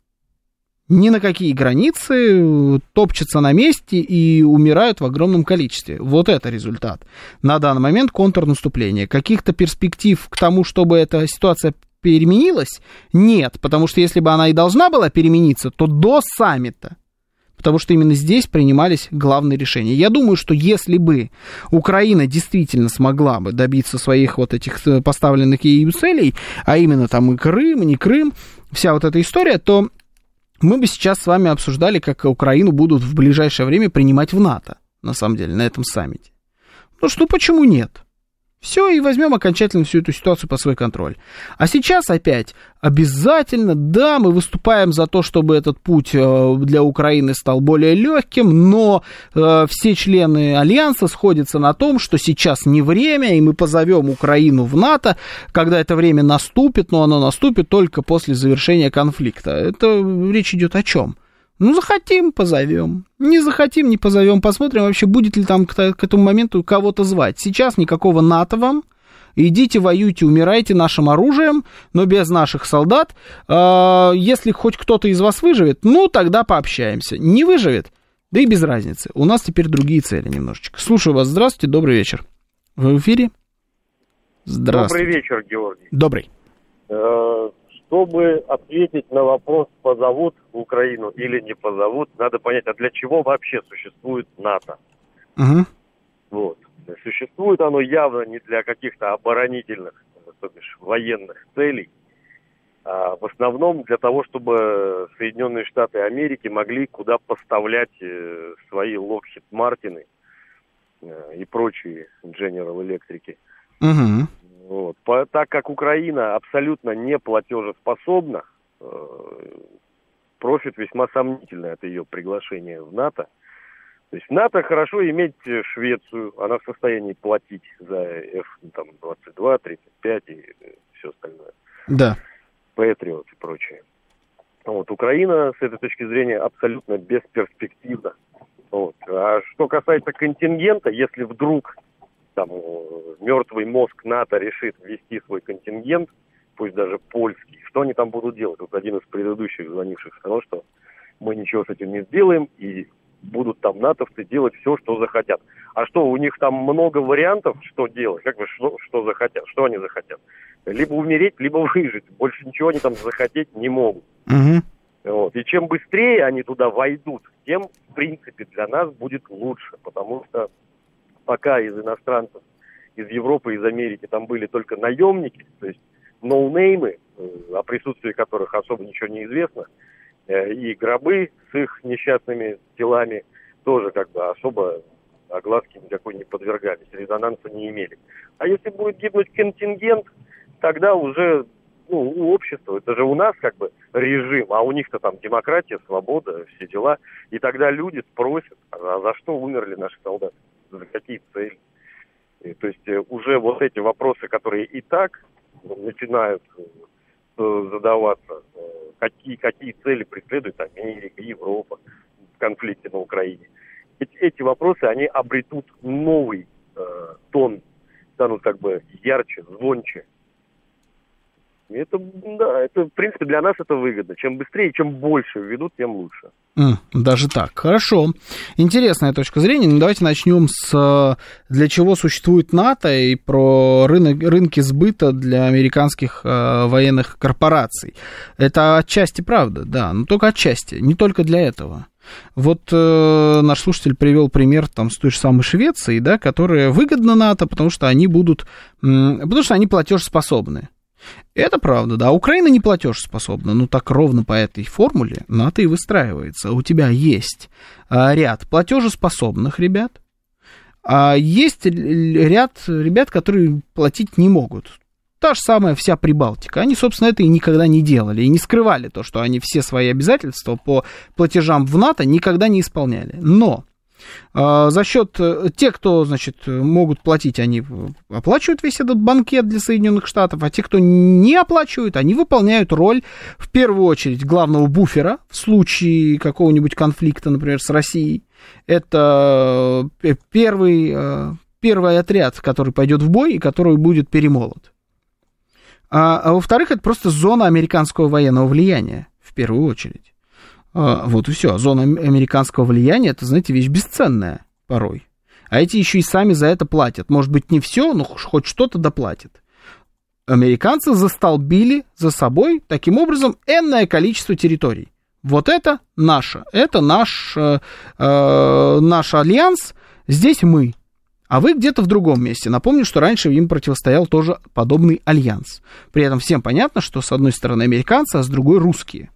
S1: Ни на какие границы, топчутся на месте и умирают в огромном количестве. Вот это результат. На данный момент контрнаступление. Каких-то перспектив к тому, чтобы эта ситуация переменилась, нет. Потому что если бы она и должна была перемениться, то до саммита потому что именно здесь принимались главные решения. Я думаю, что если бы Украина действительно смогла бы добиться своих вот этих э, поставленных ею целей, а именно там и Крым, и не Крым, вся вот эта история, то мы бы сейчас с вами обсуждали, как Украину будут в ближайшее время принимать в НАТО, на самом деле, на этом саммите. Ну что, почему нет? Все, и возьмем окончательно всю эту ситуацию под свой контроль. А сейчас опять обязательно, да, мы выступаем за то, чтобы этот путь э, для Украины стал более легким, но э, все члены Альянса сходятся на том, что сейчас не время, и мы позовем Украину в НАТО, когда это время наступит, но оно наступит только после завершения конфликта. Это речь идет о чем? Ну, захотим, позовем. Не захотим, не позовем. Посмотрим вообще, будет ли там к, к этому моменту кого-то звать. Сейчас никакого НАТО вам. Идите, воюйте, умирайте нашим оружием, но без наших солдат. А, если хоть кто-то из вас выживет, ну, тогда пообщаемся. Не выживет, да и без разницы. У нас теперь другие цели немножечко. Слушаю вас. Здравствуйте, добрый вечер. Вы в эфире?
S9: Здравствуйте. Добрый вечер, Георгий.
S1: Добрый.
S9: Чтобы ответить на вопрос, позовут в Украину или не позовут, надо понять, а для чего вообще существует НАТО.
S1: Угу.
S9: Вот. Существует оно явно не для каких-то оборонительных, то бишь военных целей, а в основном для того, чтобы Соединенные Штаты Америки могли куда поставлять э, свои Lockheed Мартины э, и прочие General Electric.
S1: Угу.
S9: Вот. По, так как Украина абсолютно не платежеспособна, э, профит весьма сомнительный от ее приглашения в НАТО. То есть в НАТО хорошо иметь Швецию, она в состоянии платить за F-22, 35 и все остальное.
S1: Да.
S9: Патриот и прочее. Вот. Украина с этой точки зрения абсолютно бесперспективна. Вот. А что касается контингента, если вдруг там э, мертвый мозг НАТО решит ввести свой контингент, пусть даже польский, что они там будут делать? Вот один из предыдущих звонивших сказал, что мы ничего с этим не сделаем, и будут там натовцы делать все, что захотят. А что, у них там много вариантов, что делать? Как бы что, что захотят? Что они захотят? Либо умереть, либо выжить. Больше ничего они там захотеть не могут.
S1: Угу.
S9: Вот. И чем быстрее они туда войдут, тем, в принципе, для нас будет лучше. Потому что пока из иностранцев, из Европы, из Америки там были только наемники, то есть ноунеймы, э, о присутствии которых особо ничего не известно, э, и гробы с их несчастными телами тоже как бы особо огласки никакой не подвергались, резонанса не имели. А если будет гибнуть контингент, тогда уже ну, у общества, это же у нас как бы режим, а у них-то там демократия, свобода, все дела. И тогда люди спросят, а за что умерли наши солдаты? за какие цели. То есть э, уже вот эти вопросы, которые и так начинают э, задаваться, э, какие, какие цели преследует Америка, Европа в конфликте на Украине. Эти, эти вопросы, они обретут новый э, тон, станут как бы ярче, звонче. Это, да, это, в принципе, для нас это выгодно. Чем быстрее, чем больше введут, тем лучше.
S1: Даже так. Хорошо. Интересная точка зрения. Ну, давайте начнем с э, для чего существует НАТО и про рынок, рынки сбыта для американских э, военных корпораций. Это отчасти правда, да, но только отчасти, не только для этого. Вот э, наш слушатель привел пример там с той же самой Швецией, да, которая выгодна НАТО, потому что они будут, потому что они платежеспособны. Это правда, да. Украина не платежеспособна, но так ровно по этой формуле НАТО и выстраивается. У тебя есть а, ряд платежеспособных ребят, а есть ряд ребят, которые платить не могут. Та же самая вся Прибалтика. Они, собственно, это и никогда не делали, и не скрывали то, что они все свои обязательства по платежам в НАТО никогда не исполняли. Но за счет э, тех, кто, значит, могут платить, они оплачивают весь этот банкет для Соединенных Штатов, а те, кто не оплачивают, они выполняют роль, в первую очередь, главного буфера в случае какого-нибудь конфликта, например, с Россией. Это э, первый, э, первый отряд, который пойдет в бой и который будет перемолот. А, а во-вторых, это просто зона американского военного влияния, в первую очередь. А, вот и все. Зона американского влияния, это, знаете, вещь бесценная порой. А эти еще и сами за это платят. Может быть, не все, но хоть что-то доплатят. Американцы застолбили за собой таким образом энное количество территорий. Вот это наше, это наш, э, э, наш альянс, здесь мы. А вы где-то в другом месте. Напомню, что раньше им противостоял тоже подобный альянс. При этом всем понятно, что с одной стороны американцы, а с другой русские.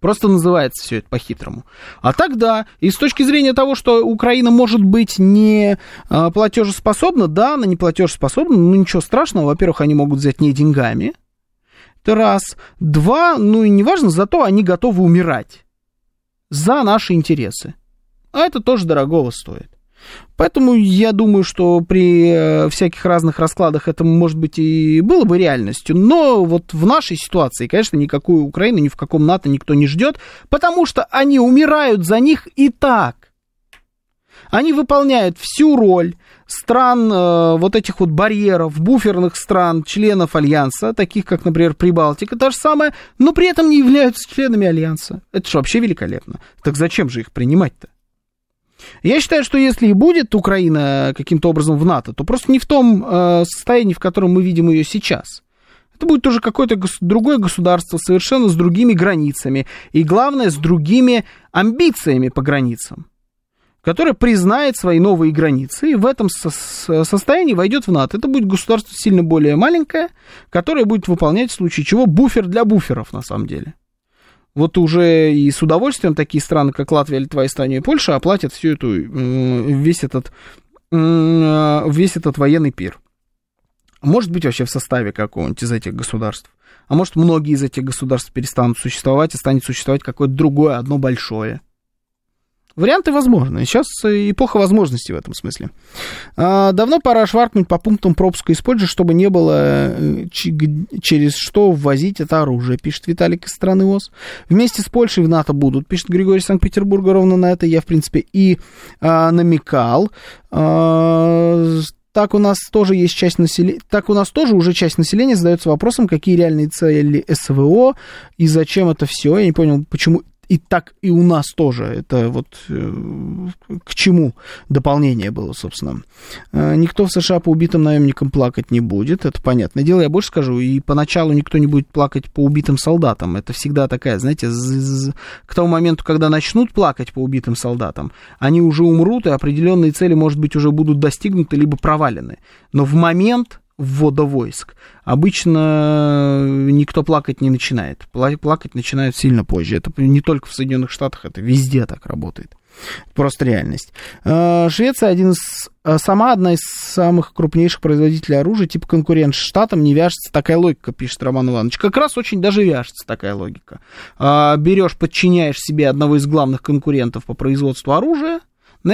S1: Просто называется все это по-хитрому. А тогда, и с точки зрения того, что Украина может быть не а, платежеспособна, да, она не платежеспособна, но ничего страшного. Во-первых, они могут взять не деньгами. Это раз. Два, ну и неважно, зато они готовы умирать за наши интересы. А это тоже дорогого стоит. Поэтому я думаю, что при э, всяких разных раскладах это, может быть, и было бы реальностью. Но вот в нашей ситуации, конечно, никакую Украину ни в каком НАТО никто не ждет, потому что они умирают за них и так. Они выполняют всю роль стран, э, вот этих вот барьеров, буферных стран, членов Альянса, таких как, например, Прибалтика, та же самая, но при этом не являются членами Альянса. Это же вообще великолепно. Так зачем же их принимать-то? Я считаю, что если и будет Украина каким-то образом в НАТО, то просто не в том э, состоянии, в котором мы видим ее сейчас. Это будет уже какое-то гос- другое государство, совершенно с другими границами. И главное, с другими амбициями по границам которое признает свои новые границы и в этом со- состоянии войдет в НАТО. Это будет государство сильно более маленькое, которое будет выполнять в случае чего буфер для буферов на самом деле. Вот уже и с удовольствием такие страны, как Латвия, Литва, Эстония и Польша, оплатят всю эту, весь этот, весь этот военный пир. Может быть, вообще в составе какого-нибудь из этих государств. А может, многие из этих государств перестанут существовать и станет существовать какое-то другое, одно большое. Варианты возможны. Сейчас эпоха возможностей в этом смысле. А, давно пора шваркнуть по пунктам пропуска Польши, чтобы не было э, через что ввозить это оружие, пишет Виталик из страны ОС. Вместе с Польшей в НАТО будут, пишет Григорий Санкт-Петербурга, ровно на это я, в принципе, и а, намекал. А, так у нас тоже есть часть населения, так у нас тоже уже часть населения задается вопросом, какие реальные цели СВО и зачем это все. Я не понял, почему и так и у нас тоже. Это вот э, к чему дополнение было, собственно. Э, никто в США по убитым наемникам плакать не будет, это понятное дело. Я больше скажу, и поначалу никто не будет плакать по убитым солдатам. Это всегда такая, знаете, к тому моменту, когда начнут плакать по убитым солдатам, они уже умрут, и определенные цели, может быть, уже будут достигнуты, либо провалены. Но в момент ввода войск. Обычно никто плакать не начинает. Плакать начинают сильно позже. Это не только в Соединенных Штатах, это везде так работает. Просто реальность. А, Швеция один из, а, сама одна из самых крупнейших производителей оружия, типа конкурент с Штатом, не вяжется такая логика, пишет Роман Иванович. Как раз очень даже вяжется такая логика. Берешь, подчиняешь себе одного из главных конкурентов по производству оружия,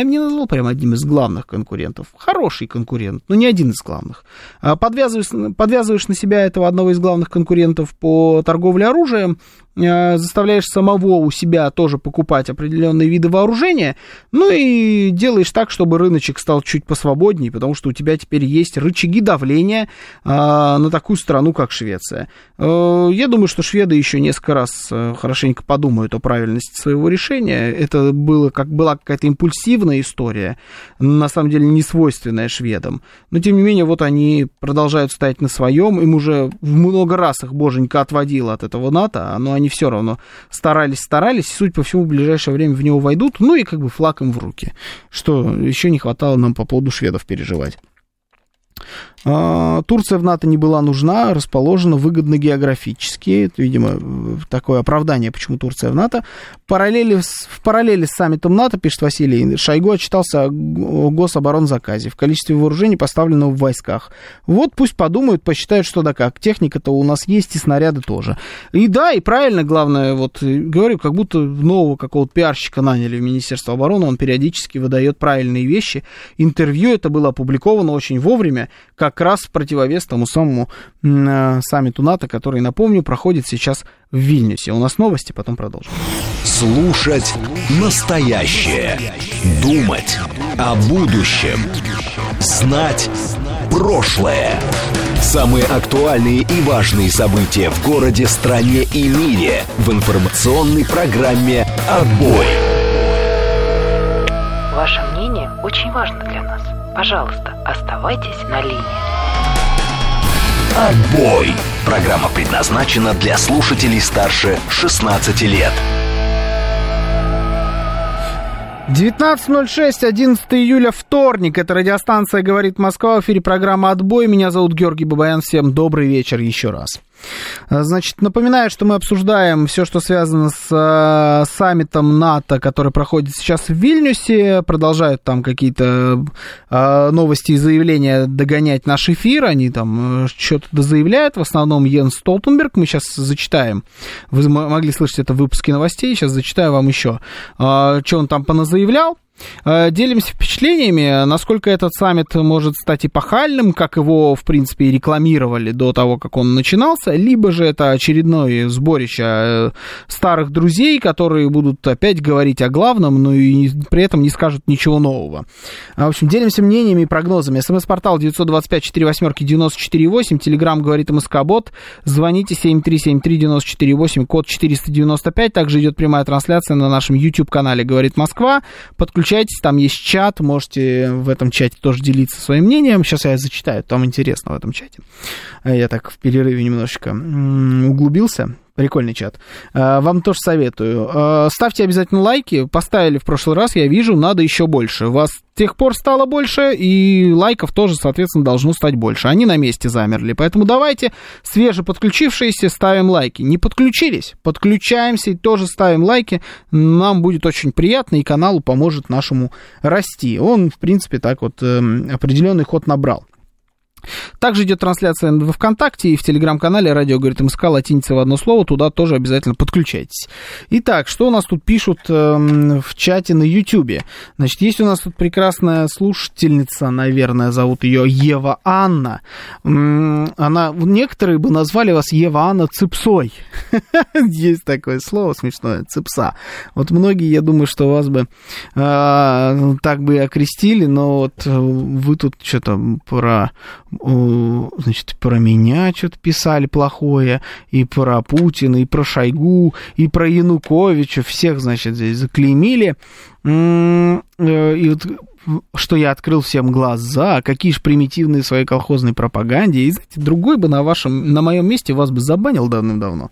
S1: бы не назвал прям одним из главных конкурентов. Хороший конкурент, но не один из главных. А подвязываешь, подвязываешь на себя этого одного из главных конкурентов по торговле оружием, заставляешь самого у себя тоже покупать определенные виды вооружения, ну и делаешь так, чтобы рыночек стал чуть посвободнее, потому что у тебя теперь есть рычаги давления а, на такую страну, как Швеция. А, я думаю, что шведы еще несколько раз хорошенько подумают о правильности своего решения. Это было, как, была какая-то импульсивная история, на самом деле не свойственная шведам. Но, тем не менее, вот они продолжают стоять на своем, им уже много раз их боженька отводило от этого НАТО, но они они все равно старались, старались, судя по всему, в ближайшее время в него войдут, ну и как бы флаг им в руки. Что еще не хватало нам по поводу шведов переживать. А, Турция в НАТО не была нужна, расположена выгодно географически. Это, видимо, такое оправдание, почему Турция в НАТО. Параллели, в параллели с саммитом НАТО, пишет Василий, Шойгу отчитался о гособоронзаказе в количестве вооружений, поставленного в войсках. Вот пусть подумают, посчитают, что да как. Техника-то у нас есть, и снаряды тоже. И да, и правильно, главное, вот говорю, как будто нового какого-то пиарщика наняли в Министерство обороны, он периодически выдает правильные вещи. Интервью это было опубликовано очень вовремя, как как раз в противовес тому самому э, саммиту НАТО, который, напомню, проходит сейчас в Вильнюсе. У нас новости, потом продолжим.
S5: Слушать настоящее. Думать о будущем. Знать прошлое. Самые актуальные и важные события в городе, стране и мире в информационной программе «Отбой».
S10: Ваше мнение очень важно для. Пожалуйста, оставайтесь на линии.
S5: Отбой! Программа предназначена для слушателей старше 16 лет.
S1: 19.06, 11 июля, вторник. Это радиостанция «Говорит Москва». В эфире программа «Отбой». Меня зовут Георгий Бабаян. Всем добрый вечер еще раз. А, значит, напоминаю, что мы обсуждаем все, что связано с э, саммитом НАТО, который проходит сейчас в Вильнюсе. Продолжают там какие-то э, новости и заявления догонять наш эфир. Они там э, что-то заявляют. В основном Йен Столтенберг. Мы сейчас зачитаем. Вы могли слышать это в выпуске новостей. Сейчас зачитаю вам еще, э, что он там поназаявлял. Э, делимся впечатлениями, насколько этот саммит может стать эпохальным, как его, в принципе, рекламировали до того, как он начинался, либо же это очередное сборище э, старых друзей, которые будут опять говорить о главном, но и при этом не скажут ничего нового. В общем, делимся мнениями и прогнозами. СМС-портал 925-48-94-8, Телеграмм говорит МСК-бот, звоните 7373-94-8, код 495, также идет прямая трансляция на нашем YouTube-канале «Говорит Москва», подключайтесь подключайтесь, там есть чат, можете в этом чате тоже делиться своим мнением. Сейчас я зачитаю, там интересно в этом чате. Я так в перерыве немножечко углубился. Прикольный чат. А, вам тоже советую. А, ставьте обязательно лайки. Поставили в прошлый раз, я вижу, надо еще больше. Вас с тех пор стало больше, и лайков тоже, соответственно, должно стать больше. Они на месте замерли. Поэтому давайте, свежеподключившиеся, ставим лайки. Не подключились? Подключаемся и тоже ставим лайки. Нам будет очень приятно, и каналу поможет нашему расти. Он, в принципе, так вот эм, определенный ход набрал. Также идет трансляция в ВКонтакте и в Телеграм-канале «Радио говорит МСК» латиница в одно слово. Туда тоже обязательно подключайтесь. Итак, что у нас тут пишут э, в чате на Ютьюбе? Значит, есть у нас тут прекрасная слушательница, наверное, зовут ее Ева Анна. Она, некоторые бы назвали вас Ева Анна Цыпсой. Есть такое слово смешное, цыпса. Вот многие, я думаю, что вас бы э, так бы окрестили, но вот вы тут что-то про значит, про меня что-то писали плохое, и про Путина, и про Шойгу, и про Януковича, всех, значит, здесь заклеймили. Э, и вот что я открыл всем глаза, какие же примитивные свои колхозные пропаганде. И, знаете, другой бы на вашем, на моем месте вас бы забанил давным-давно.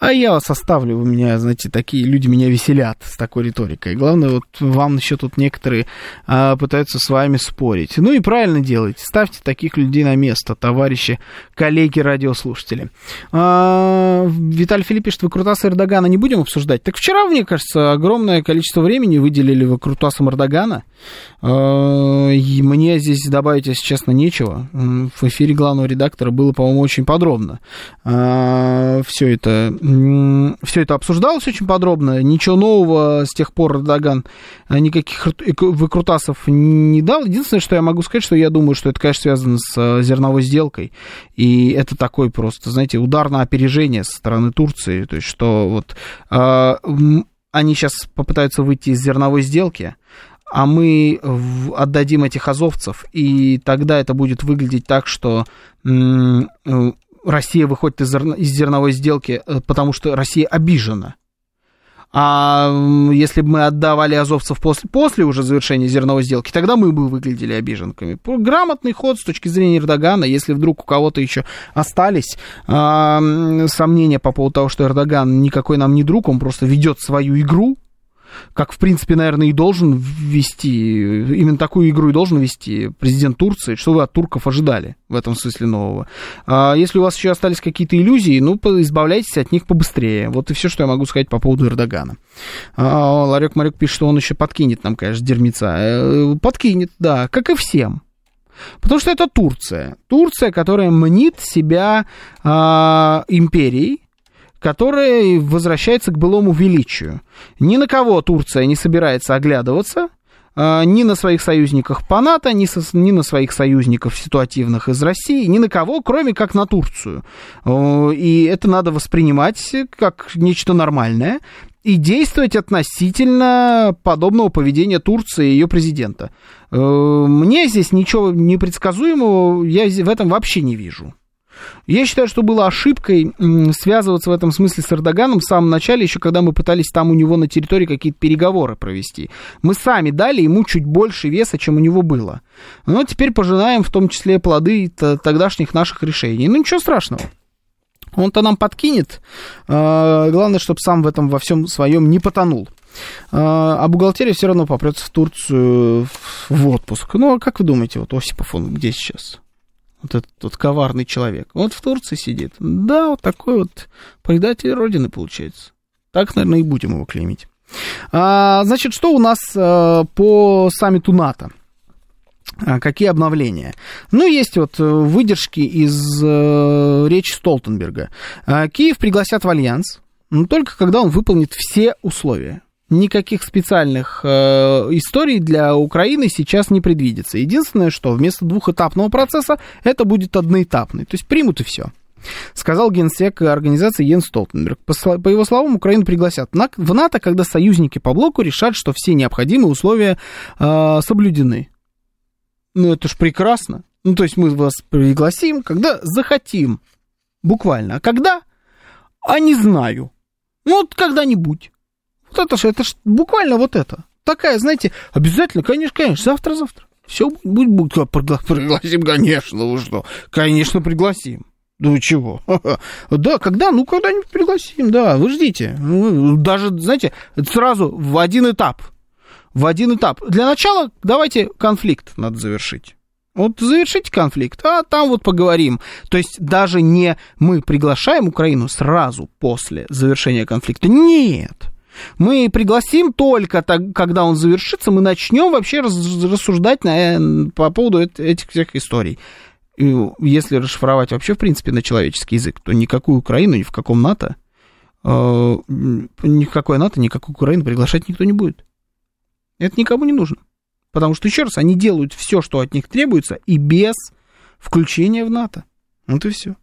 S1: А я вас оставлю, вы меня, знаете, такие люди меня веселят с такой риторикой. Главное, вот вам еще тут некоторые а, пытаются с вами спорить. Ну и правильно делайте, ставьте таких людей на место, товарищи, коллеги, радиослушатели. А, Виталий Филипп пишет, выкрутасы Эрдогана не будем обсуждать. Так вчера, мне кажется, огромное количество времени выделили выкрутасам Эрдогана. А, и мне здесь добавить, если честно, нечего. В эфире главного редактора было, по-моему, очень подробно. А, все это все это обсуждалось очень подробно. Ничего нового с тех пор Эрдоган э, никаких выкрутасов не дал. Единственное, что я могу сказать, что я думаю, что это, конечно, связано с э, зерновой сделкой. И это такой просто, знаете, удар на опережение со стороны Турции. То есть, что вот э, они сейчас попытаются выйти из зерновой сделки, а мы отдадим этих азовцев, и тогда это будет выглядеть так, что Россия выходит из, из зерновой сделки, э, потому что Россия обижена. А если бы мы отдавали азовцев после, после уже завершения зерновой сделки, тогда мы бы выглядели обиженками. Грамотный ход с точки зрения Эрдогана, если вдруг у кого-то еще остались э, сомнения по поводу того, что Эрдоган никакой нам не друг, он просто ведет свою игру, как, в принципе, наверное, и должен вести, именно такую игру и должен вести президент Турции. Что вы от турков ожидали в этом смысле нового? А если у вас еще остались какие-то иллюзии, ну, избавляйтесь от них побыстрее. Вот и все, что я могу сказать по поводу Эрдогана. А, Ларек Марек пишет, что он еще подкинет нам, конечно, дерьмеца. Э, подкинет, да, как и всем. Потому что это Турция. Турция, которая мнит себя э, империей, которая возвращается к былому величию. Ни на кого Турция не собирается оглядываться, а, ни на своих союзниках по НАТО, ни, со, ни на своих союзников ситуативных из России, ни на кого, кроме как на Турцию. И это надо воспринимать как нечто нормальное и действовать относительно подобного поведения Турции и ее президента. Мне здесь ничего непредсказуемого я в этом вообще не вижу. Я считаю, что было ошибкой связываться в этом смысле с Эрдоганом в самом начале, еще когда мы пытались там у него на территории какие-то переговоры провести. Мы сами дали ему чуть больше веса, чем у него было. Но теперь пожинаем в том числе плоды тогдашних наших решений. Ну, ничего страшного. Он-то нам подкинет. А, главное, чтобы сам в этом во всем своем не потонул. А, а бухгалтерия все равно попрется в Турцию в отпуск. Ну, а как вы думаете, вот Осипов, он где сейчас? Вот этот вот коварный человек. Вот в Турции сидит. Да, вот такой вот предатель Родины получается. Так, наверное, и будем его клеймить. А, значит, что у нас а, по саммиту НАТО? А, какие обновления? Ну, есть вот выдержки из а, речи Столтенберга. А, Киев пригласят в Альянс, но только когда он выполнит все условия. Никаких специальных э, историй для Украины сейчас не предвидится. Единственное, что вместо двухэтапного процесса это будет одноэтапный. То есть примут и все. Сказал генсек организации Йен Столтенберг. По, его словам, Украину пригласят в НАТО, когда союзники по блоку решат, что все необходимые условия э, соблюдены. Ну, это ж прекрасно. Ну, то есть мы вас пригласим, когда захотим. Буквально. А когда? А не знаю. Ну, вот когда-нибудь. Вот это же, это ж буквально вот это. Такая, знаете, обязательно, конечно, конечно, завтра-завтра. Все будет, будет, пригласим, конечно, вы что? Конечно, пригласим. Вы чего? Да, когда? Ну, когда-нибудь пригласим, да, вы ждите. Ну, даже, знаете, сразу в один этап. В один этап. Для начала давайте конфликт надо завершить. Вот завершите конфликт, а там вот поговорим. То есть даже не мы приглашаем Украину сразу после завершения конфликта. Нет. Мы пригласим только так, когда он завершится, мы начнем вообще рассуждать на, э, по поводу этих всех историй. И если расшифровать вообще, в принципе, на человеческий язык, то никакую Украину ни в каком НАТО, э, ни в какое НАТО, никакую Украину приглашать никто не будет. Это никому не нужно. Потому что, еще раз, они делают все, что от них требуется, и без включения в НАТО. Вот и все.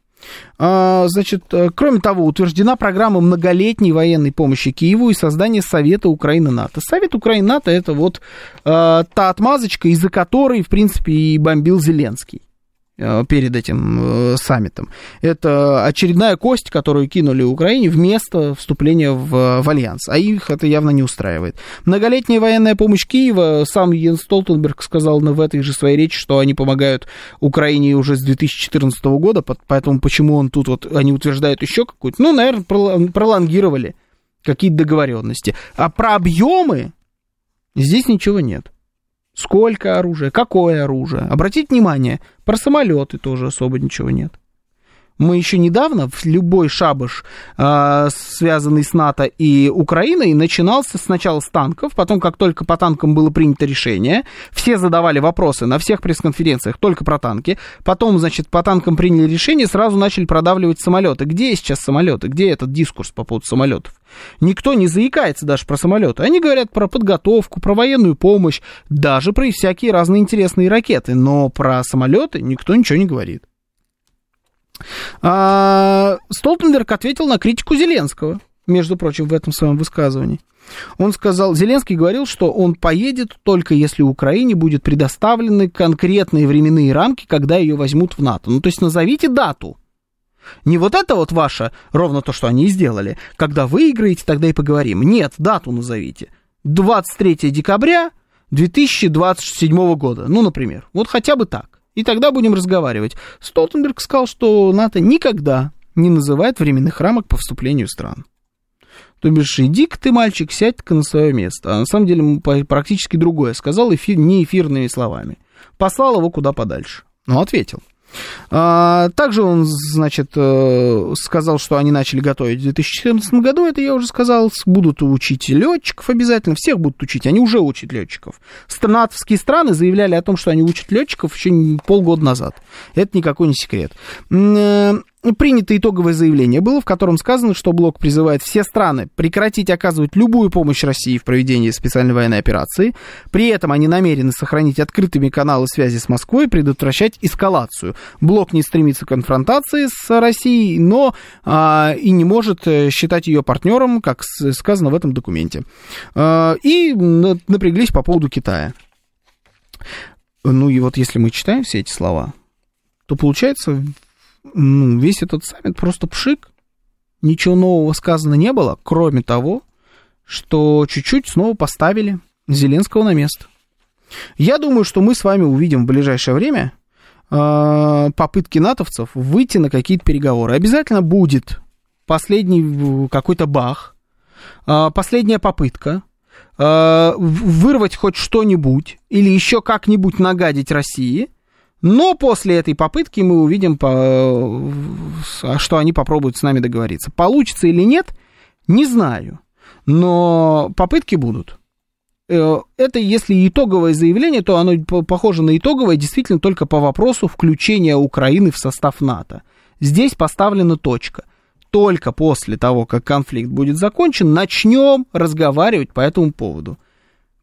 S1: А, значит, э, кроме того, утверждена программа многолетней военной помощи Киеву и создание Совета Украины-НАТО. Совет Украины-НАТО это вот а, та отмазочка, из-за которой, в принципе, и бомбил Зеленский. Э, перед этим э, саммитом. Это очередная кость, которую кинули Украине вместо вступления в, в альянс. А их это явно не устраивает. Многолетняя военная помощь Киева, сам Йен Столтенберг сказал в этой же своей речи, что они помогают Украине уже с 2014 года, поэтому почему он тут вот, они утверждают еще какую-то, ну, наверное, пролонгировали какие-то договоренности. А про объемы здесь ничего нет. Сколько оружия, какое оружие. Обратите внимание, про самолеты тоже особо ничего нет. Мы еще недавно, в любой шабаш, э, связанный с НАТО и Украиной, начинался сначала с танков, потом, как только по танкам было принято решение, все задавали вопросы на всех пресс-конференциях только про танки, потом, значит, по танкам приняли решение, сразу начали продавливать самолеты. Где сейчас самолеты? Где этот дискурс по поводу самолетов? Никто не заикается даже про самолеты. Они говорят про подготовку, про военную помощь, даже про всякие разные интересные ракеты, но про самолеты никто ничего не говорит. А, Столтенберг ответил на критику Зеленского, между прочим, в этом своем высказывании. Он сказал, Зеленский говорил, что он поедет только если Украине будет предоставлены конкретные временные рамки, когда ее возьмут в НАТО. Ну, то есть назовите дату. Не вот это вот ваше, ровно то, что они и сделали. Когда выиграете, тогда и поговорим. Нет, дату назовите. 23 декабря 2027 года, ну, например. Вот хотя бы так и тогда будем разговаривать. Столтенберг сказал, что НАТО никогда не называет временных рамок по вступлению стран. То бишь, иди-ка ты, мальчик, сядь-ка на свое место. А на самом деле практически другое сказал, эфир, не эфирными словами. Послал его куда подальше. Но ответил. А, также он, значит, э, сказал, что они начали готовить в 2014 году, это я уже сказал, будут учить летчиков обязательно, всех будут учить, они уже учат летчиков. Натовские страны заявляли о том, что они учат летчиков еще полгода назад. Это никакой не секрет. Принято итоговое заявление было, в котором сказано, что блок призывает все страны прекратить оказывать любую помощь России в проведении специальной военной операции. При этом они намерены сохранить открытыми каналы связи с Москвой и предотвращать эскалацию. Блок не стремится к конфронтации с Россией, но а, и не может э, считать ее партнером, как сказано в этом документе. А, и напряглись по поводу Китая. Ну и вот если мы читаем все эти слова, то получается ну, весь этот саммит просто пшик. Ничего нового сказано не было, кроме того, что чуть-чуть снова поставили Зеленского на место. Я думаю, что мы с вами увидим в ближайшее время э, попытки натовцев выйти на какие-то переговоры. Обязательно будет последний какой-то бах, э, последняя попытка э, вырвать хоть что-нибудь или еще как-нибудь нагадить России – но после этой попытки мы увидим, что они попробуют с нами договориться. Получится или нет, не знаю. Но попытки будут. Э, это если итоговое заявление, то оно похоже на итоговое действительно только по вопросу включения Украины в состав НАТО. Здесь поставлена точка. только после того, как конфликт будет закончен, начнем разговаривать по этому поводу.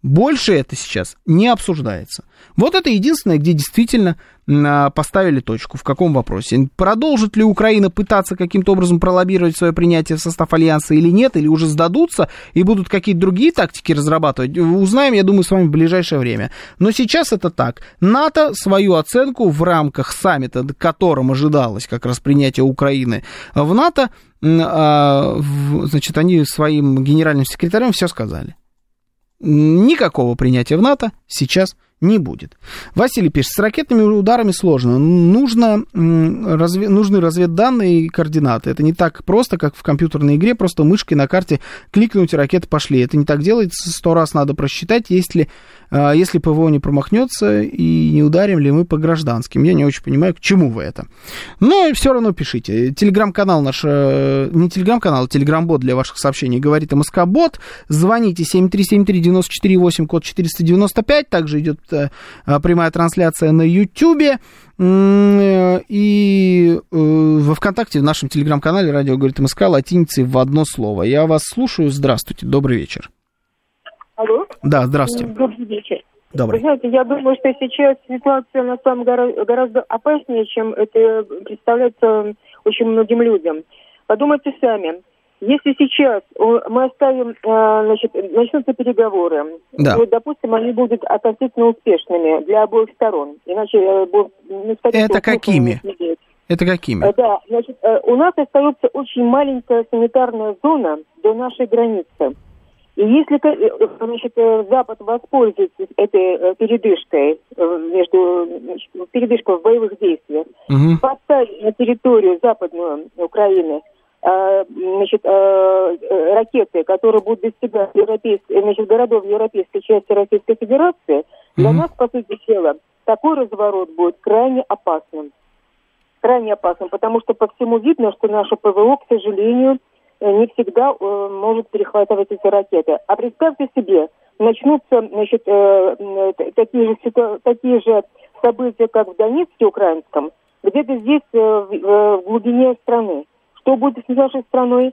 S1: Больше это сейчас не обсуждается. Вот это единственное, где действительно а, поставили точку. В каком вопросе? Продолжит ли Украина пытаться каким-то образом пролоббировать свое принятие в состав Альянса или нет, или уже сдадутся и будут какие-то другие тактики разрабатывать, узнаем, я думаю, с вами в ближайшее время. Но сейчас это так. НАТО свою оценку в рамках саммита, которым ожидалось как раз принятие Украины в НАТО, а, значит, они своим генеральным секретарем все сказали никакого принятия в НАТО сейчас не будет. Василий пишет, с ракетными ударами сложно. Нужно, разве, нужны разведданные и координаты. Это не так просто, как в компьютерной игре, просто мышкой на карте кликнуть, и ракеты пошли. Это не так делается, сто раз надо просчитать, есть ли, если ПВО не промахнется, и не ударим ли мы по гражданским. Я не очень понимаю, к чему вы это. Но все равно пишите. Телеграм-канал наш, э, не телеграм-канал, а телеграм-бот для ваших сообщений говорит МСК-бот. Звоните 7373-94-8, код 495. Также идет э, прямая трансляция на YouTube. И э, во ВКонтакте, в нашем телеграм-канале «Радио говорит МСК» латиницей в одно слово. Я вас слушаю. Здравствуйте, добрый вечер.
S11: Алло?
S1: Да, здравствуйте.
S11: Добрый вечер.
S1: Добрый.
S11: Вы знаете, я думаю, что сейчас ситуация на самом гораздо опаснее, чем это представляется очень многим людям. Подумайте сами. Если сейчас мы оставим, э, значит, начнутся переговоры,
S1: да.
S11: то, допустим, они будут относительно успешными для обоих сторон. Иначе
S1: э, ну, это какими? Это какими?
S11: Э, да, значит, у нас остается очень маленькая санитарная зона до нашей границы. И если значит, Запад воспользуется этой передышкой между передышкой в боевых действиях, угу. поставить на территорию западную Украины Э, значит, э, э, ракеты, которые будут достигать европейской, значит, городов европейской части Российской Федерации, для mm-hmm. нас, по сути дела, такой разворот будет крайне опасным. Крайне опасным, потому что по всему видно, что наше ПВО, к сожалению, не всегда э, может перехватывать эти ракеты. А представьте себе, начнутся значит, э, такие, же, такие же события, как в Донецке украинском, где-то здесь, э, в, э, глубине страны. Что будет с нашей страной?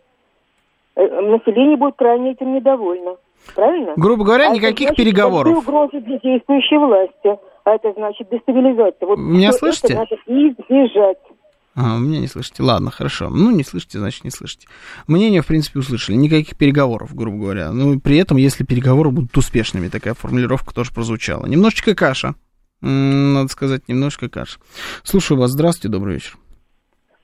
S11: Э, население будет крайне этим недовольно. Правильно?
S1: Грубо говоря, а никаких
S11: это значит,
S1: переговоров.
S11: угрозы для действующей власти. А это значит дестабилизация. Вот
S1: Меня слышите?
S11: Это надо избежать.
S1: А, вы меня не слышите. Ладно, хорошо. Ну, не слышите, значит, не слышите. Мнение, в принципе, услышали. Никаких переговоров, грубо говоря. Ну, при этом, если переговоры будут успешными, такая формулировка тоже прозвучала. Немножечко каша. Надо сказать, немножко каша. Слушаю вас. Здравствуйте, добрый вечер.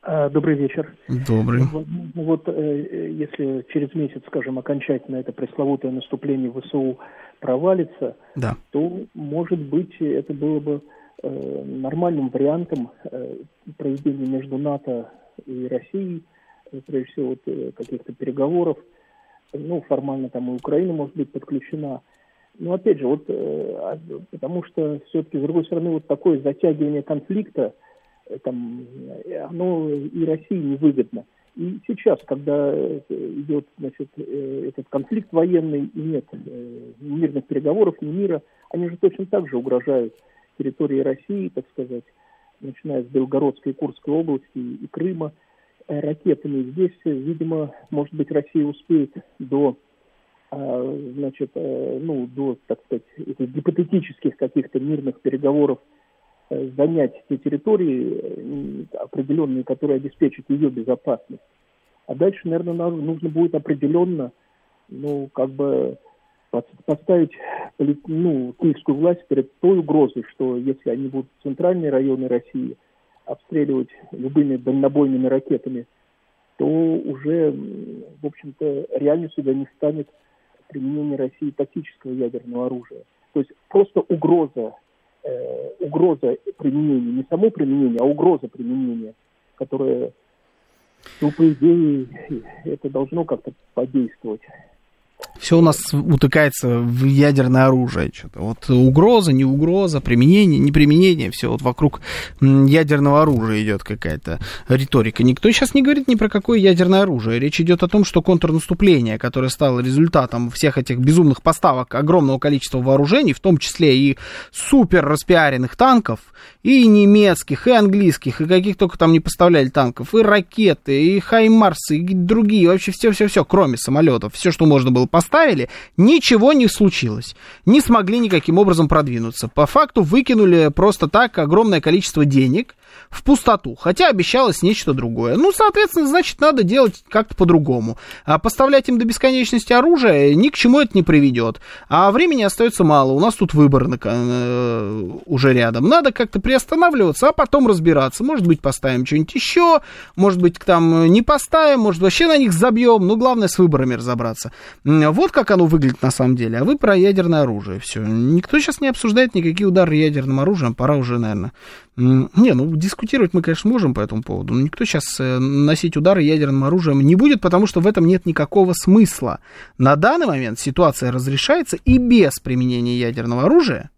S2: А, добрый вечер.
S1: Добрый.
S2: Вот, ну вот э, если через месяц, скажем, окончательно это пресловутое наступление ВСУ провалится,
S1: да.
S2: то, может быть, это было бы э, нормальным вариантом э, проведения между НАТО и Россией, прежде всего, вот, каких-то переговоров. Ну, формально там и Украина может быть подключена. Но опять же, вот а, потому что все-таки, с другой стороны, вот такое затягивание конфликта – там, оно и России невыгодно. И сейчас, когда идет значит, э, этот конфликт военный и нет э, мирных переговоров, ни мира, они же точно так же угрожают территории России, так сказать, начиная с Белгородской Курской области и Крыма, э, ракетами. Здесь, видимо, может быть, Россия успеет до а, значит, ну, до, так сказать, этих гипотетических каких-то мирных переговоров Э, занять те территории э, определенные, которые обеспечат ее безопасность. А дальше, наверное, нам нужно будет определенно, ну, как бы поставить ну, киевскую власть перед той угрозой, что если они будут центральные районы России обстреливать любыми дальнобойными ракетами, то уже, в общем-то, реальностью да не станет применение России тактического ядерного оружия. То есть просто угроза э, угроза применения, не само применение, а угроза применения, которая, ну, по идее, это должно как-то подействовать.
S1: Все у нас утыкается в ядерное оружие. Что-то. Вот угроза, не угроза, применение, не применение, все вот вокруг ядерного оружия идет какая-то риторика. Никто сейчас не говорит ни про какое ядерное оружие. Речь идет о том, что контрнаступление, которое стало результатом всех этих безумных поставок огромного количества вооружений, в том числе и супер распиаренных танков, и немецких, и английских, и каких только там не поставляли танков, и ракеты, и хаймарсы, и другие, вообще все-все-все, кроме самолетов, все, что можно было поставить, поставили, ничего не случилось. Не смогли никаким образом продвинуться. По факту выкинули просто так огромное количество денег в пустоту, хотя обещалось нечто другое. Ну, соответственно, значит, надо делать как-то по-другому. А поставлять им до бесконечности оружие ни к чему это не приведет. А времени остается мало. У нас тут выбор э, уже рядом. Надо как-то приостанавливаться, а потом разбираться. Может быть, поставим что-нибудь еще, может быть, там не поставим, может, вообще на них забьем. Ну, главное, с выборами разобраться. Вот как оно выглядит на самом деле. А вы про ядерное оружие. Все. Никто сейчас не обсуждает никакие удары ядерным оружием. Пора уже, наверное. Не, ну, дискутировать мы, конечно, можем по этому поводу, но никто сейчас э, носить удары ядерным оружием не будет, потому что в этом нет никакого смысла. На данный момент ситуация разрешается и без применения ядерного оружия.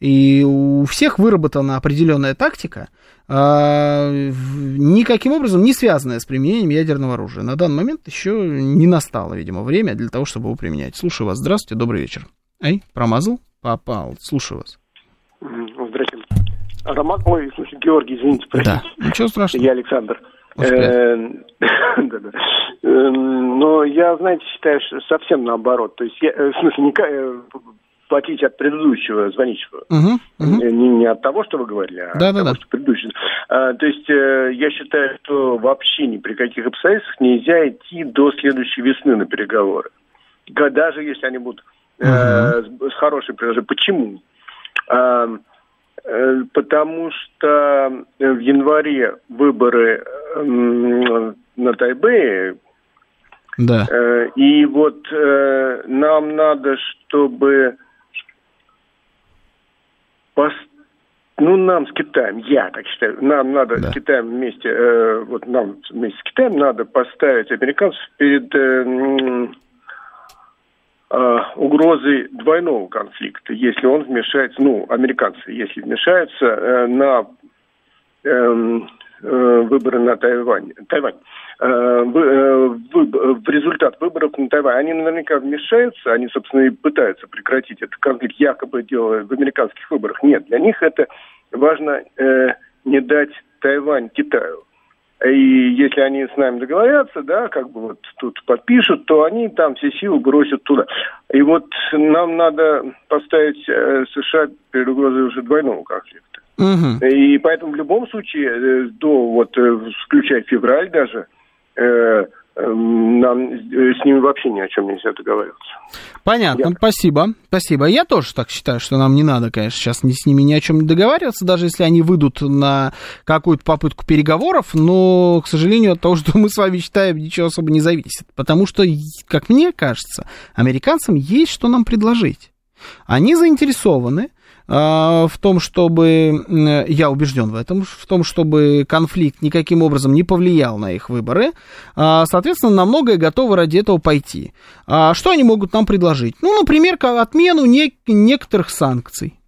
S1: И у всех выработана определенная тактика, а, никаким образом не связанная с применением ядерного оружия. На данный момент еще не настало, видимо, время для того, чтобы его применять. Слушаю вас. Здравствуйте, добрый вечер. Эй, промазал? Попал. Слушаю вас.
S12: Роман, ой, слушай, Георгий, извините,
S1: простите. Да, ничего страшного.
S12: Я Александр. Э, эм, но я, знаете, считаю, что совсем наоборот. То есть, я, э, в смысле, не, э, отличие от предыдущего звонившего. Угу, угу. Не, не от того, что вы говорили, а да, от да, того, да. что предыдущего. А, то есть я считаю, что вообще ни при каких обстоятельствах нельзя идти до следующей весны на переговоры. Даже если они будут угу. э, с, с хорошей предложением. Почему? Э, потому что в январе выборы на Тайбэе,
S1: да.
S12: Э, и вот э, нам надо, чтобы ну нам с Китаем, я так считаю, нам надо да. с Китаем вместе, вот нам вместе с Китаем надо поставить американцев перед э, угрозой двойного конфликта, если он вмешается, ну, американцы, если вмешаются э, на э, э, выборы на Тайвань, Тайвань. Э, в, э, в, результат выборов на Тайвань, они наверняка вмешаются, они, собственно, и пытаются прекратить этот конфликт, якобы делая в американских выборах. Нет, для них это важно э, не дать Тайвань Китаю. И если они с нами договорятся, да, как бы вот тут подпишут, то они там все силы бросят туда. И вот нам надо поставить э, США перед угрозой уже двойного конфликта. Угу. И поэтому в любом случае, э, до вот, э, включая февраль даже, э, нам с ними вообще ни о чем нельзя договариваться.
S1: Понятно, Я... спасибо. Спасибо. Я тоже так считаю, что нам не надо, конечно, сейчас с ними ни о чем договариваться, даже если они выйдут на какую-то попытку переговоров, но, к сожалению, от того, что мы с вами считаем, ничего особо не зависит. Потому что, как мне кажется, американцам есть что нам предложить. Они заинтересованы в том, чтобы, я убежден в этом, в том, чтобы конфликт никаким образом не повлиял на их выборы, а, соответственно, на многое готовы ради этого пойти. А что они могут нам предложить? Ну, например, отмену некоторых санкций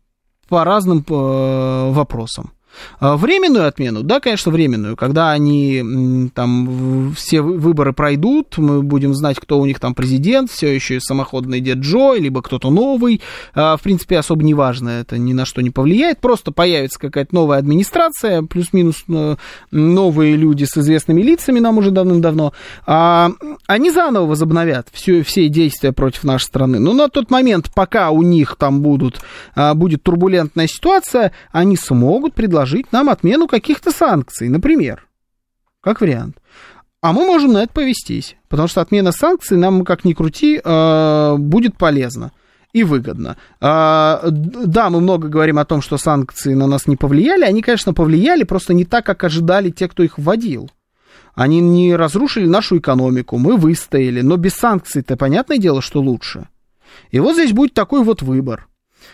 S1: по разным э, вопросам. А, временную отмену, да, конечно, временную, когда они там все выборы пройдут, мы будем знать, кто у них там президент, все еще самоходный дед Джо, либо кто-то новый, а, в принципе, особо не важно, это ни на что не повлияет, просто появится какая-то новая администрация, плюс-минус э, новые люди с известными лицами нам уже давным-давно, а, они заново возобновят все, все действия против нашей страны. Но на тот момент, пока у них там будут, будет турбулентная ситуация, они смогут предложить предложить нам отмену каких-то санкций, например, как вариант. А мы можем на это повестись, потому что отмена санкций нам, как ни крути, э, будет полезна и выгодно. А, да, мы много говорим о том, что санкции на нас не повлияли. Они, конечно, повлияли, просто не так, как ожидали те, кто их вводил. Они не разрушили нашу экономику, мы выстояли, но без санкций-то понятное дело, что лучше. И вот здесь будет такой вот выбор.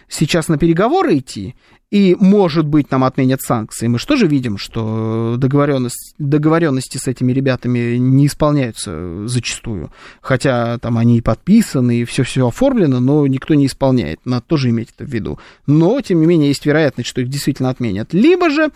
S1: Сейчас на переговоры идти, и, может быть, нам отменят санкции. Мы же видим, что договоренность, договоренности с этими ребятами не исполняются зачастую. Хотя там они и подписаны, и все-все оформлено, но никто не исполняет. Надо тоже иметь это в виду. Но, тем не менее, есть вероятность, что их действительно отменят. Либо же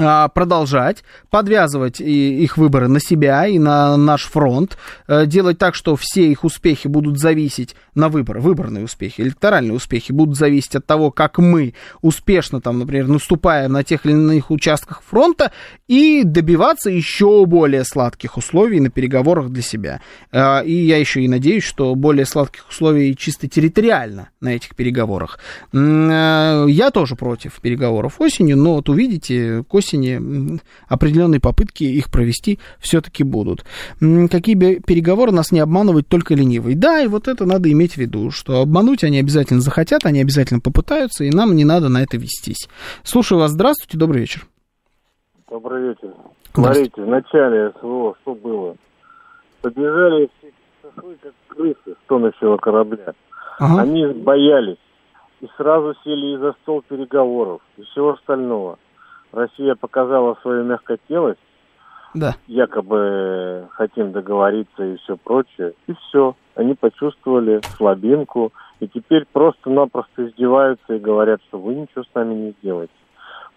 S1: а, продолжать подвязывать их выборы на себя и на наш фронт, э, делать так, что все их успехи будут зависеть на выборы, выборные успехи, электоральные успехи будут зависеть от того, как мы успешно, там, например, наступаем на тех или иных участках фронта и добиваться еще более сладких условий на переговорах для себя. А, и я еще и надеюсь, что более сладких условий чисто территориально на этих переговорах. Э, я тоже против переговоров осенью, но вот увидите, к осени определенные попытки их провести все-таки будут. Какие переговоры нас не обманывать только ленивый. Да, и вот это надо иметь в виду, что обмануть они обязательно захотят, они обязательно попытаются, и нам не надо на это вестись. Слушаю вас, здравствуйте, добрый вечер.
S7: Добрый вечер. Смотрите, в начале СВО что было? Побежали все шашлы, как крысы с тонущего корабля. Ага. Они боялись и сразу сели и за стол переговоров и всего остального. Россия показала свою мягкотелость,
S1: да.
S7: якобы хотим договориться и все прочее, и все. Они почувствовали слабинку, и теперь просто-напросто издеваются и говорят, что вы ничего с нами не сделаете.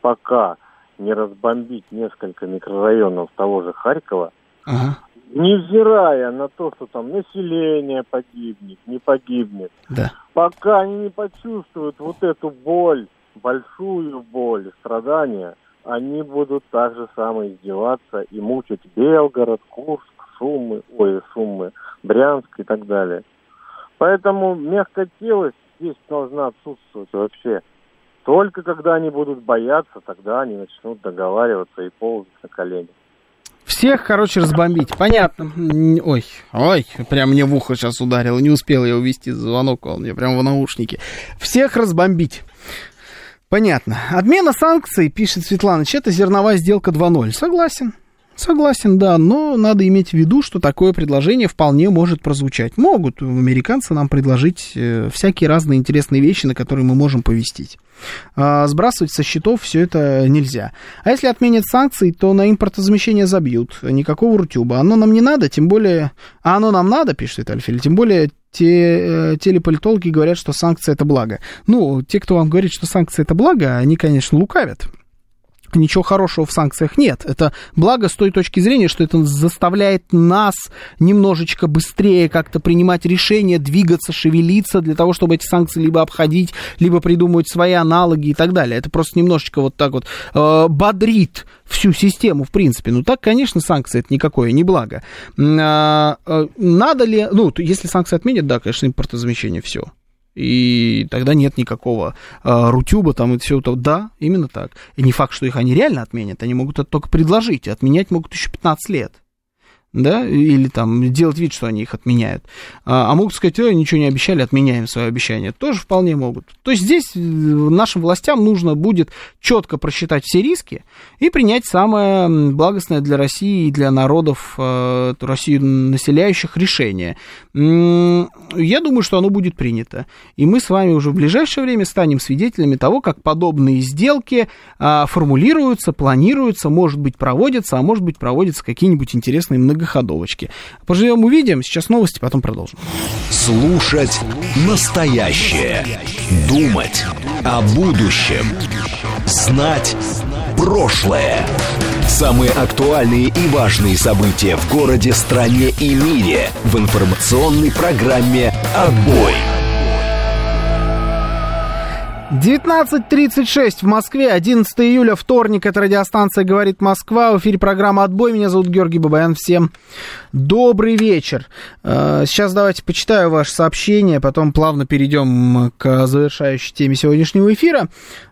S7: Пока не разбомбить несколько микрорайонов того же Харькова, ага. невзирая на то, что там население погибнет, не погибнет,
S1: да.
S7: пока они не почувствуют вот эту боль, большую боль, страдания, они будут так же самое издеваться и мучить Белгород, Курск, Сумы, ой, Сумы, Брянск и так далее. Поэтому мягкотелость здесь должна отсутствовать вообще. Только когда они будут бояться, тогда они начнут договариваться и ползать на колени.
S1: Всех, короче, разбомбить. Понятно. Ой, ой, прям мне в ухо сейчас ударило. Не успел я увести звонок, он мне прям в наушники. Всех разбомбить. Понятно. Отмена санкций, пишет Светлана, это зерновая сделка 2.0. Согласен. Согласен, да, но надо иметь в виду, что такое предложение вполне может прозвучать. Могут американцы нам предложить э, всякие разные интересные вещи, на которые мы можем повестить. А сбрасывать со счетов все это нельзя. А если отменят санкции, то на импортозамещение забьют. Никакого рутюба. Оно нам не надо, тем более... А оно нам надо, пишет Альфель, тем более те, э, телеполитологи говорят, что санкции это благо. Ну, те, кто вам говорит, что санкции это благо, они, конечно, лукавят ничего хорошего в санкциях нет. Это благо с той точки зрения, что это заставляет нас немножечко быстрее как-то принимать решения, двигаться, шевелиться для того, чтобы эти санкции либо обходить, либо придумывать свои аналоги и так далее. Это просто немножечко вот так вот э, бодрит всю систему, в принципе. Ну, так, конечно, санкции это никакое не благо. А, э, надо ли, ну, если санкции отменят, да, конечно, импортозамещение, все и тогда нет никакого э, рутюба там и все это. Да, именно так. И не факт, что их они реально отменят, они могут это только предложить, отменять могут еще 15 лет да, или там делать вид, что они их отменяют. А, а могут сказать, ой, ничего не обещали, отменяем свое обещание. Тоже вполне могут. То есть здесь э, нашим властям нужно будет четко просчитать все риски и принять самое благостное для России и для народов э, Россию населяющих решение. Я думаю, что оно будет принято. И мы с вами уже в ближайшее время станем свидетелями того, как подобные сделки а, формулируются, планируются, может быть, проводятся, а может быть, проводятся какие-нибудь интересные многосторонние многоходовочки. Поживем, увидим. Сейчас новости, потом продолжим.
S5: Слушать настоящее. Думать о будущем. Знать прошлое. Самые актуальные и важные события в городе, стране и мире в информационной программе «Отбой».
S1: 19.36 в Москве, 11 июля, вторник, это радиостанция «Говорит Москва», в эфире программа «Отбой», меня зовут Георгий Бабаян, всем добрый вечер. Э, сейчас давайте почитаю ваше сообщение, потом плавно перейдем к завершающей теме сегодняшнего эфира.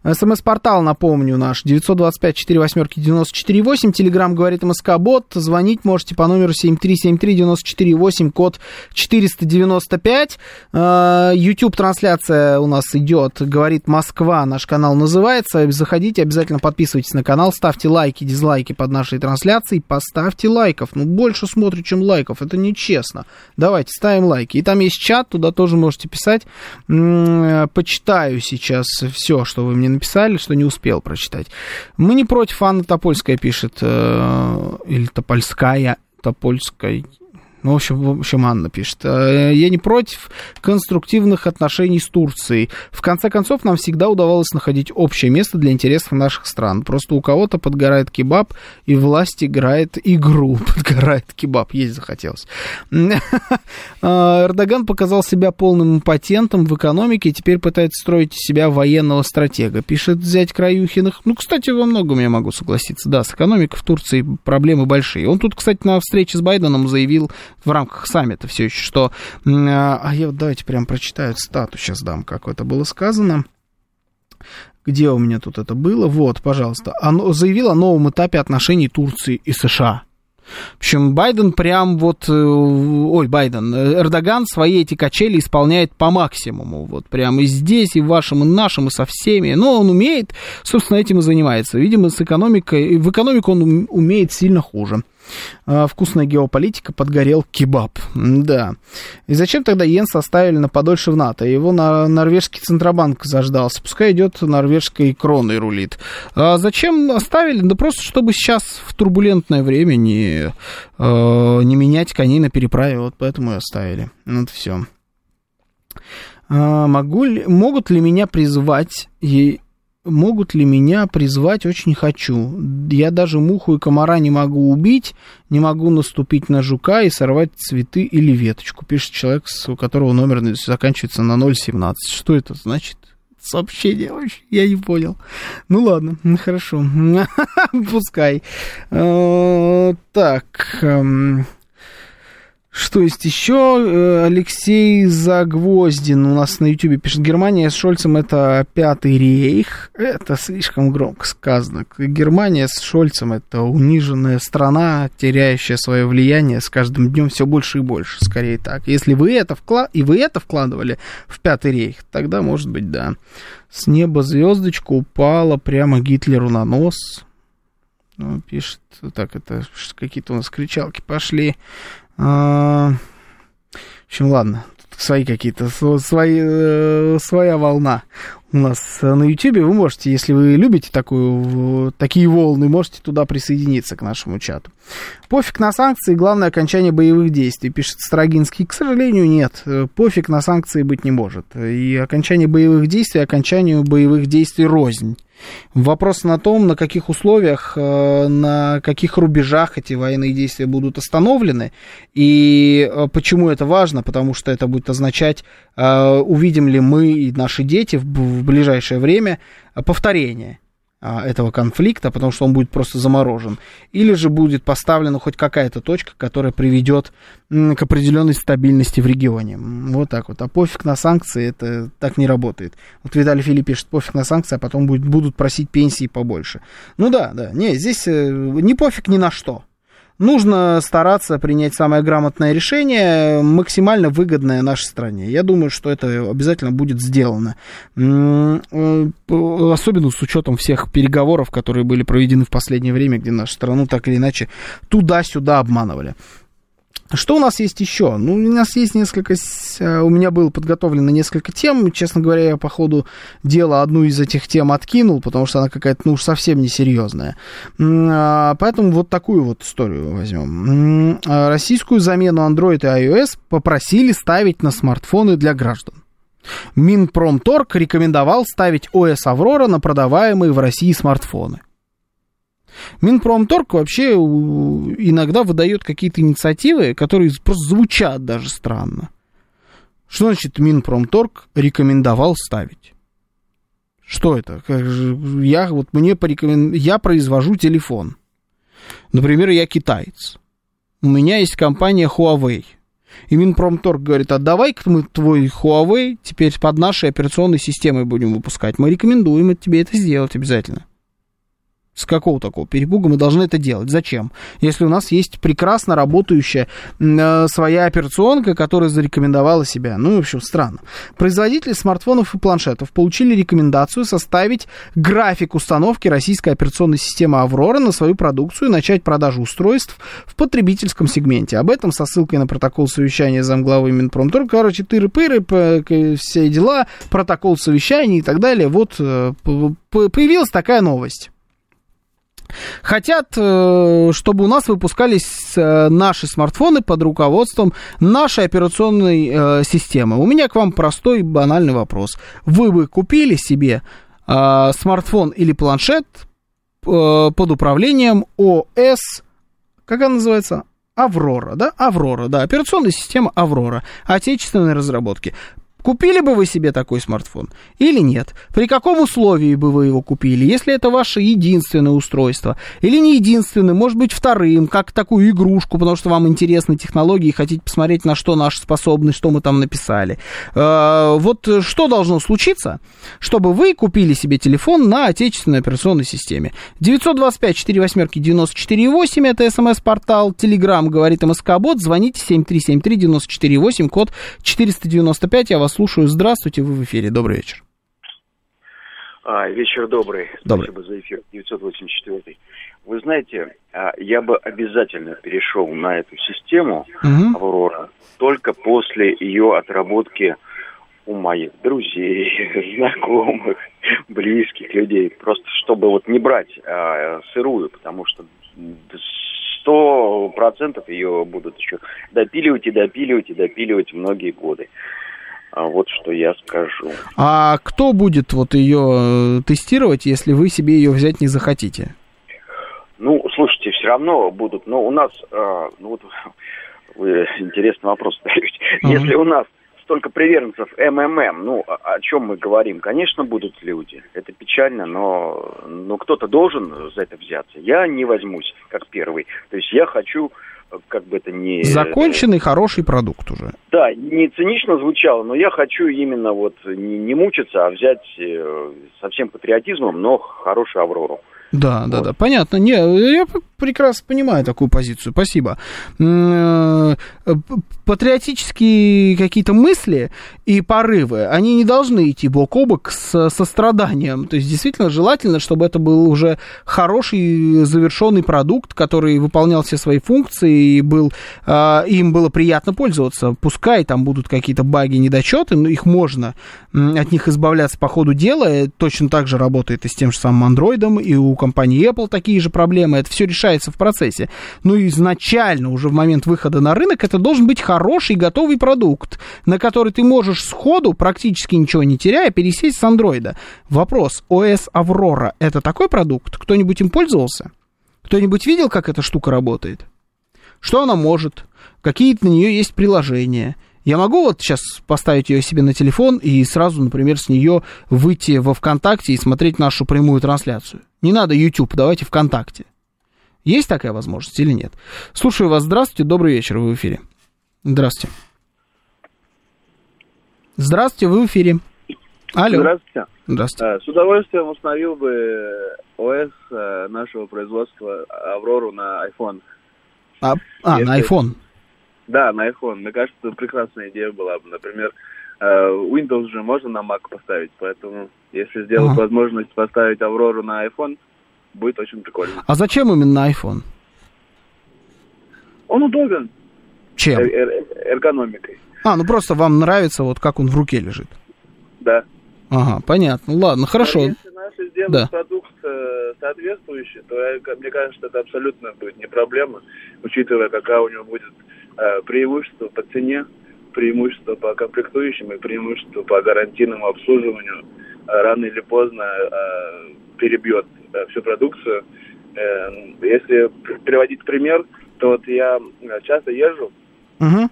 S1: СМС-портал, напомню, наш 925-48-94-8, телеграмм «Говорит МСК-бот», звонить можете по номеру 7373-94-8, код 495, YouTube-трансляция у нас идет «Говорит Москва наш канал называется. Заходите, обязательно подписывайтесь на канал, ставьте лайки, дизлайки под нашей трансляцией, поставьте лайков. Ну, больше смотрит, чем лайков, это нечестно. Давайте, ставим лайки. И там есть чат, туда тоже можете писать. Почитаю сейчас все, что вы мне написали, что не успел прочитать. Мы не против, Анна Топольская пишет, э, или Топольская, Топольская, ну, в общем, в общем, Анна пишет. «Э, я не против конструктивных отношений с Турцией. В конце концов, нам всегда удавалось находить общее место для интересов наших стран. Просто у кого-то подгорает кебаб, и власть играет игру. Подгорает кебаб, есть захотелось. Э, Эрдоган показал себя полным импотентом в экономике и теперь пытается строить из себя военного стратега. Пишет взять Краюхиных. Ну, кстати, во многом я могу согласиться. Да, с экономикой в Турции проблемы большие. Он тут, кстати, на встрече с Байденом заявил, в рамках саммита все еще, что... А я вот давайте прям прочитаю цитату, сейчас дам, как это было сказано. Где у меня тут это было? Вот, пожалуйста. Оно заявил о новом этапе отношений Турции и США. В общем, Байден прям вот, э, ой, Байден, Эрдоган свои эти качели исполняет по максимуму, вот прям и здесь, и в вашем, и нашем, и со всеми, но он умеет, собственно, этим и занимается. Видимо, с экономикой, в экономику он умеет сильно хуже. А, вкусная геополитика, подгорел кебаб. Да. И зачем тогда Йенс оставили на подольше в НАТО? Его на норвежский Центробанк заждался. Пускай идет норвежской кроной рулит. А зачем оставили? Да просто, чтобы сейчас в турбулентное время не, э, не менять коней на переправе. Вот поэтому и оставили. Вот все. А, могу ли, могут ли меня призвать и могут ли меня призвать, очень хочу. Я даже муху и комара не могу убить, не могу наступить на жука и сорвать цветы или веточку, пишет человек, у которого номер заканчивается на 017. Что это значит? Сообщение вообще, я не понял. Ну ладно, хорошо, пускай. Э, так, эм, что есть еще? Э, Алексей Загвоздин у нас на Ютубе пишет, Германия с Шольцем это пятый рейх. Это слишком громко сказано. Германия с Шольцем это униженная страна, теряющая свое влияние с каждым днем все больше и больше. Скорее так. Если вы это, вклад... и вы это вкладывали в пятый рейх, тогда может быть да. С неба звездочка упала прямо Гитлеру на нос. Ну, пишет, так это какие-то у нас кричалки пошли. А, в общем, ладно, свои какие-то, свои, э, своя волна у нас на YouTube. Вы можете, если вы любите такую, такие волны, можете туда присоединиться к нашему чату. Пофиг на санкции, главное окончание боевых действий, пишет Строгинский. К сожалению, нет. Пофиг на санкции быть не может. И окончание боевых действий, окончанию боевых действий рознь. Вопрос на том, на каких условиях, э, на каких рубежах эти военные действия будут остановлены. И э, почему это важно? Потому что это будет означать, э, увидим ли мы и наши дети в ближайшее время повторение этого конфликта, потому что он будет просто заморожен, или же будет поставлена хоть какая-то точка, которая приведет к определенной стабильности в регионе. Вот так вот. А пофиг на санкции, это так не работает. Вот Виталий Филипп пишет, пофиг на санкции, а потом будет, будут просить пенсии побольше. Ну да, да, не, здесь э, не пофиг ни на что. Нужно стараться принять самое грамотное решение, максимально выгодное нашей стране. Я думаю, что это обязательно будет сделано. Э, особенно с учетом всех переговоров, которые были проведены в последнее время, где нашу страну так или иначе туда-сюда обманывали. Что у нас есть еще? Ну, у нас есть несколько... Э, у меня было подготовлено несколько тем. Честно говоря, я по ходу дела одну из этих тем откинул, потому что она какая-то, ну, уж совсем несерьезная. А, поэтому вот такую вот историю возьмем. А, российскую замену Android и iOS попросили ставить на смартфоны для граждан. Минпромторг рекомендовал ставить ОС Аврора на продаваемые в России смартфоны. Минпромторг вообще иногда выдает какие-то инициативы, которые просто звучат даже странно. Что значит Минпромторг рекомендовал ставить? Что это? Я вот мне порекомен... я произвожу телефон. Например, я китаец. У меня есть компания Huawei. И Минпромторг говорит, а давай-ка мы твой Huawei теперь под нашей операционной системой будем выпускать. Мы рекомендуем тебе это сделать обязательно. С какого такого перепуга мы должны это делать? Зачем? Если у нас есть прекрасно работающая э, своя операционка, которая зарекомендовала себя. Ну, в общем, странно. Производители смартфонов и планшетов получили рекомендацию составить график установки российской операционной системы «Аврора» на свою продукцию и начать продажу устройств в потребительском сегменте. Об этом со ссылкой на протокол совещания замглавы Минпромторг. Короче, тыры-пыры, все дела, протокол совещания и так далее. Вот э, появилась такая новость. Хотят, э, чтобы у нас выпускались э, наши смартфоны под руководством нашей операционной э, системы. У меня к вам простой банальный вопрос. Вы бы купили себе смартфон или планшет под управлением ОС, как она называется? Аврора, да? Аврора, да, операционная система Аврора, отечественной разработки. Купили бы вы себе такой смартфон или нет? При каком условии бы вы его купили? Если это ваше единственное устройство или не единственное, может быть вторым, как такую игрушку, потому что вам интересны технологии и хотите посмотреть, на что наши способны, что мы там написали. Э, вот что должно случиться, чтобы вы купили себе телефон на отечественной операционной системе? 925 4 восьмерки 94 8, это смс-портал, телеграмм говорит МСК-бот, звоните 7373 94 8, код 495, я вас вас слушаю. Здравствуйте, вы в эфире. Добрый вечер.
S13: А, вечер добрый.
S1: добрый.
S13: Спасибо за эфир. 984. Вы знаете, а, я бы обязательно перешел на эту систему угу. Аврора только после ее отработки у моих друзей, знакомых, близких людей. Просто чтобы вот не брать а, сырую, потому что сто процентов ее будут еще допиливать и допиливать и допиливать многие годы. А вот что я скажу.
S1: А кто будет вот ее э, тестировать, если вы себе ее взять не захотите?
S13: Ну, слушайте, все равно будут. Но у нас, э, ну вот, вы интересный вопрос задаете. Uh-huh. Если у нас столько приверженцев МММ, ну, о, о чем мы говорим? Конечно, будут люди. Это печально, но, но кто-то должен за это взяться. Я не возьмусь, как первый. То есть я хочу как бы это не...
S1: Законченный хороший продукт уже.
S13: Да, не цинично звучало, но я хочу именно вот не, не мучиться, а взять э, со всем патриотизмом, но хорошую «Аврору».
S1: Да, вот. да, да, понятно. Не, я прекрасно понимаю такую позицию. Спасибо. Э, патриотические какие-то мысли и порывы, они не должны идти бок о бок с состраданием. То есть, действительно, желательно, чтобы это был уже хороший завершенный продукт, который выполнял все свои функции и был, э, им было приятно пользоваться. Пускай там будут какие-то баги, недочеты, но их можно от них избавляться по ходу дела. Точно так же работает и с тем же самым андроидом, и у компании Apple такие же проблемы. Это все решается в процессе. Но изначально, уже в момент выхода на рынок, это должен быть хороший готовый продукт, на который ты можешь сходу, практически ничего не теряя, пересесть с андроида. Вопрос, OS Aurora это такой продукт? Кто-нибудь им пользовался? Кто-нибудь видел, как эта штука работает? Что она может? Какие на нее есть приложения? Я могу вот сейчас поставить ее себе на телефон и сразу, например, с нее выйти во ВКонтакте и смотреть нашу прямую трансляцию. Не надо YouTube, давайте ВКонтакте. Есть такая возможность или нет? Слушаю вас. Здравствуйте, добрый вечер, вы в эфире. Здравствуйте. Здравствуйте, вы в эфире. Алло.
S14: Здравствуйте.
S1: Здравствуйте.
S14: Э, с удовольствием установил бы ОС э, нашего производства Аврору на iPhone.
S1: А, а Если... на iPhone?
S14: Да, на iPhone. Мне кажется, прекрасная идея была бы. Например, э, Windows же можно на Mac поставить, поэтому если сделать ага. возможность поставить Аврору на iPhone, будет очень прикольно.
S1: А зачем именно iPhone?
S14: Он удобен.
S1: Чем?
S14: Эр -эр эргономикой.
S1: А, ну просто вам нравится, вот как он в руке лежит.
S14: Да.
S1: Ага, понятно. Ладно, хорошо. А
S14: если наши сделают да. продукт э, соответствующий, то мне кажется, это абсолютно будет не проблема, учитывая, какая у него будет Э, преимущество по цене, преимущество по комплектующим и преимущество по гарантийному обслуживанию э, рано или поздно э, перебьет всю продукцию. Если приводить пример, то вот я часто езжу uh-huh.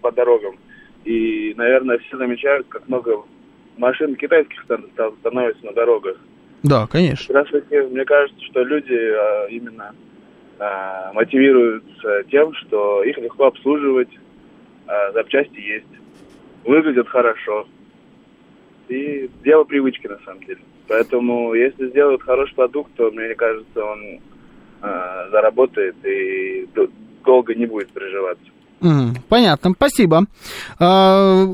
S14: по дорогам, и, наверное, все замечают, как много машин китайских становится на дорогах.
S1: Да, конечно.
S14: Как раз таки, мне кажется, что люди именно мотивируются тем, что их легко обслуживать, запчасти есть, выглядят хорошо. И дело привычки, на самом деле. Поэтому, если сделают хороший продукт, то, мне кажется, он э, заработает и долго не будет приживаться.
S1: Mm, понятно, спасибо. А,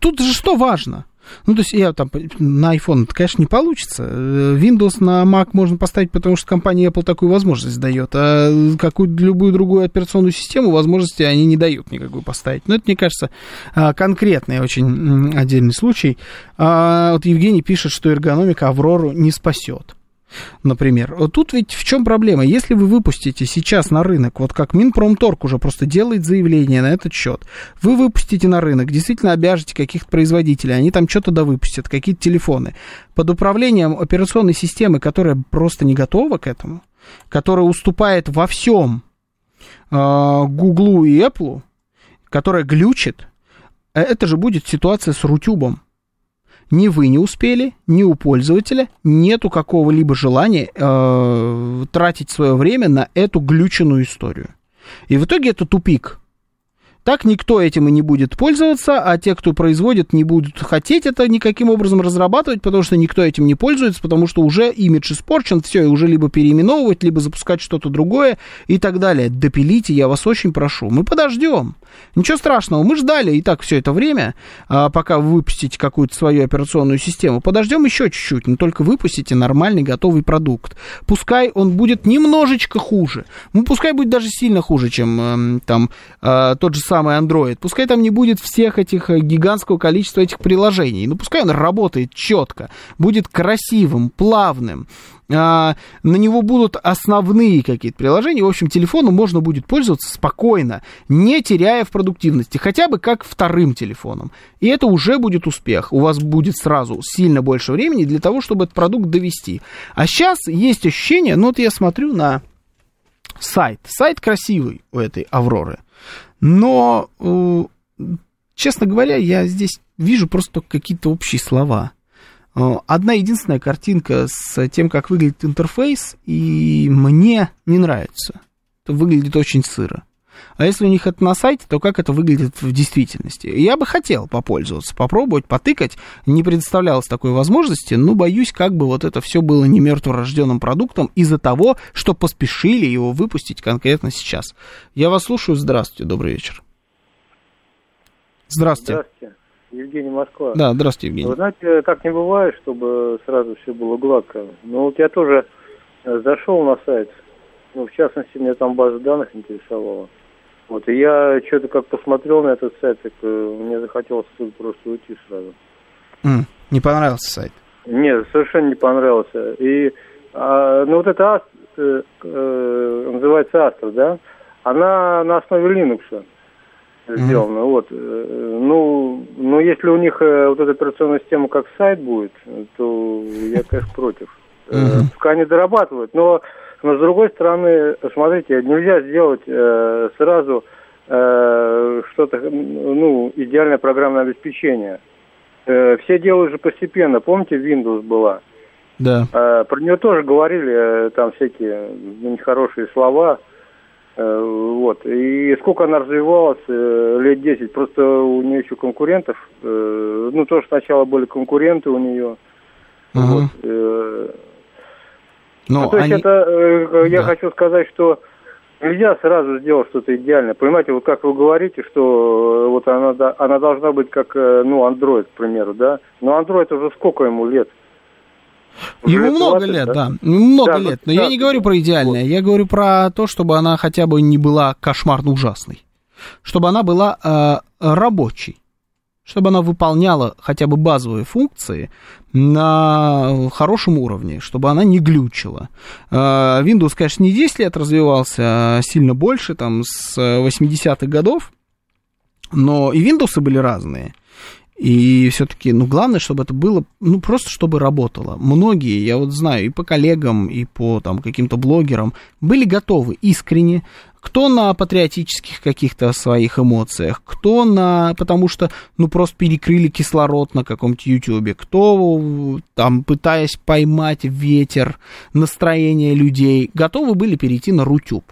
S1: тут же что важно? Ну, то есть я там на iPhone, это, конечно, не получится. Windows на Mac можно поставить, потому что компания Apple такую возможность дает, а какую любую другую операционную систему возможности они не дают никакую поставить. Но это, мне кажется, а, конкретный очень отдельный случай. А, вот Евгений пишет, что эргономика Аврору не спасет например. Тут ведь в чем проблема? Если вы выпустите сейчас на рынок, вот как Минпромторг уже просто делает заявление на этот счет, вы выпустите на рынок, действительно обяжете каких-то производителей, они там что-то да выпустят, какие-то телефоны, под управлением операционной системы, которая просто не готова к этому, которая уступает во всем э, Гуглу и Apple, которая глючит, э, это же будет ситуация с Рутюбом ни вы не успели, ни у пользователя нету какого-либо желания э, тратить свое время на эту глюченную историю. И в итоге это тупик. Так никто этим и не будет пользоваться, а те, кто производит, не будут хотеть это никаким образом разрабатывать, потому что никто этим не пользуется, потому что уже имидж испорчен, все, и уже либо переименовывать, либо запускать что-то другое и так далее. Допилите, я вас очень прошу. Мы подождем. Ничего страшного, мы ждали и так все это время, а, пока вы выпустите какую-то свою операционную систему. Подождем еще чуть-чуть, но только выпустите нормальный готовый продукт. Пускай он будет немножечко хуже. Ну, пускай будет даже сильно хуже, чем эм, там э, тот же самый Android. Пускай там не будет всех этих э, гигантского количества этих приложений. Но пускай он работает четко, будет красивым, плавным а, на него будут основные какие-то приложения. В общем, телефону можно будет пользоваться спокойно, не теряя в продуктивности, хотя бы как вторым телефоном. И это уже будет успех. У вас будет сразу сильно больше времени для того, чтобы этот продукт довести. А сейчас есть ощущение, ну вот я смотрю на сайт. Сайт красивый у этой Авроры. Но, э, честно говоря, я здесь вижу просто какие-то общие слова. Э, одна единственная картинка с тем, как выглядит интерфейс, и мне не нравится. Это выглядит очень сыро. А если у них это на сайте, то как это выглядит в действительности? Я бы хотел попользоваться, попробовать, потыкать. Не предоставлялось такой возможности, но боюсь, как бы вот это все было не мертворожденным продуктом из-за того, что поспешили его выпустить конкретно сейчас. Я вас слушаю. Здравствуйте, добрый вечер. Здравствуйте.
S7: Здравствуйте. Евгений Москва.
S1: Да, здравствуйте, Евгений.
S7: Вы знаете, так не бывает, чтобы сразу все было гладко. Ну вот я тоже э, зашел на сайт, ну, в частности, меня там база данных интересовала. Вот, и я что-то как посмотрел на этот сайт, так э, мне захотелось просто уйти сразу.
S1: Mm, не понравился сайт?
S7: Нет, совершенно не понравился. И, а, ну, вот эта э, э, называется Astra, да? Она на основе Linux сделано. Mm-hmm. Вот. Э, ну, ну, если у них вот эта операционная система как сайт будет, то я, конечно, против. Mm-hmm. Пускай они дорабатывают, но, но с другой стороны, смотрите, нельзя сделать э, сразу э, что-то, ну, идеальное программное обеспечение. Э, все делают же постепенно. Помните, Windows была?
S1: Да.
S7: Э, про нее тоже говорили э, там всякие нехорошие слова. Э, вот. И сколько она развивалась, э, лет 10, просто у нее еще конкурентов, э, ну, тоже сначала были конкуренты у нее. Угу. Вот. Но ну, то есть они... это, я да. хочу сказать, что нельзя сразу сделать что-то идеальное. Понимаете, вот как вы говорите, что вот она, она должна быть как, ну, Android, к примеру, да? Но Android уже сколько ему лет?
S1: Ему много лет, да. да. Много да, лет. Но да, я не говорю про идеальное. Вот. Я говорю про то, чтобы она хотя бы не была кошмарно ужасной. Чтобы она была э, рабочей. Чтобы она выполняла хотя бы базовые функции на хорошем уровне, чтобы она не глючила. Э, Windows, конечно, не 10 лет развивался, а сильно больше, там, с 80-х годов. Но и Windows были разные. И все-таки, ну, главное, чтобы это было, ну, просто чтобы работало. Многие, я вот знаю, и по коллегам, и по там каким-то блогерам, были готовы искренне, кто на патриотических каких-то своих эмоциях, кто на, потому что, ну, просто перекрыли кислород на каком-то ютюбе, кто там, пытаясь поймать ветер, настроение людей, готовы были перейти на рутюб.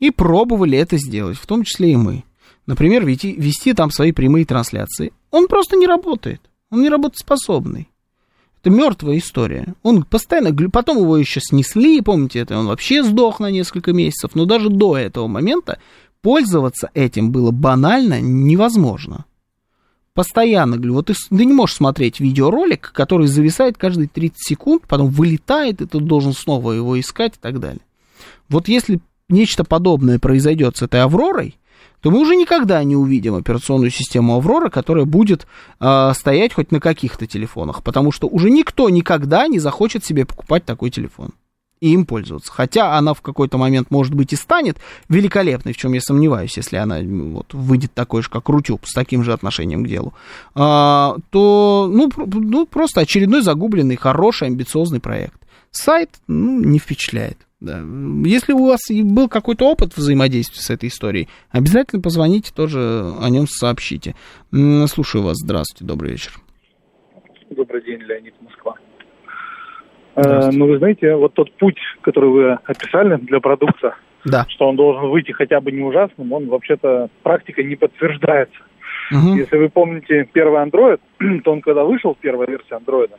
S1: И пробовали это сделать, в том числе и мы например, вести, вести там свои прямые трансляции. Он просто не работает. Он не работоспособный. Это мертвая история. Он постоянно... Потом его еще снесли, помните это? Он вообще сдох на несколько месяцев. Но даже до этого момента пользоваться этим было банально невозможно. Постоянно, говорю, вот ты, ты не можешь смотреть видеоролик, который зависает каждые 30 секунд, потом вылетает, и ты должен снова его искать и так далее. Вот если нечто подобное произойдет с этой Авророй, то мы уже никогда не увидим операционную систему Аврора, которая будет э, стоять хоть на каких-то телефонах, потому что уже никто никогда не захочет себе покупать такой телефон и им пользоваться. Хотя она в какой-то момент, может быть, и станет великолепной, в чем я сомневаюсь, если она вот, выйдет такой же, как Рутюб, с таким же отношением к делу, а, то ну, ну, просто очередной загубленный, хороший, амбициозный проект. Сайт ну, не впечатляет. Да. Если у вас был какой-то опыт взаимодействия с этой историей, обязательно позвоните, тоже о нем сообщите. Слушаю вас. Здравствуйте, добрый вечер.
S15: Добрый день, Леонид Москва. Э, ну, вы знаете, вот тот путь, который вы описали для продукта,
S1: да.
S15: что он должен выйти хотя бы не ужасным, он вообще-то практика не подтверждается. Угу. Если вы помните первый Android, то он когда вышел, первая версия Android,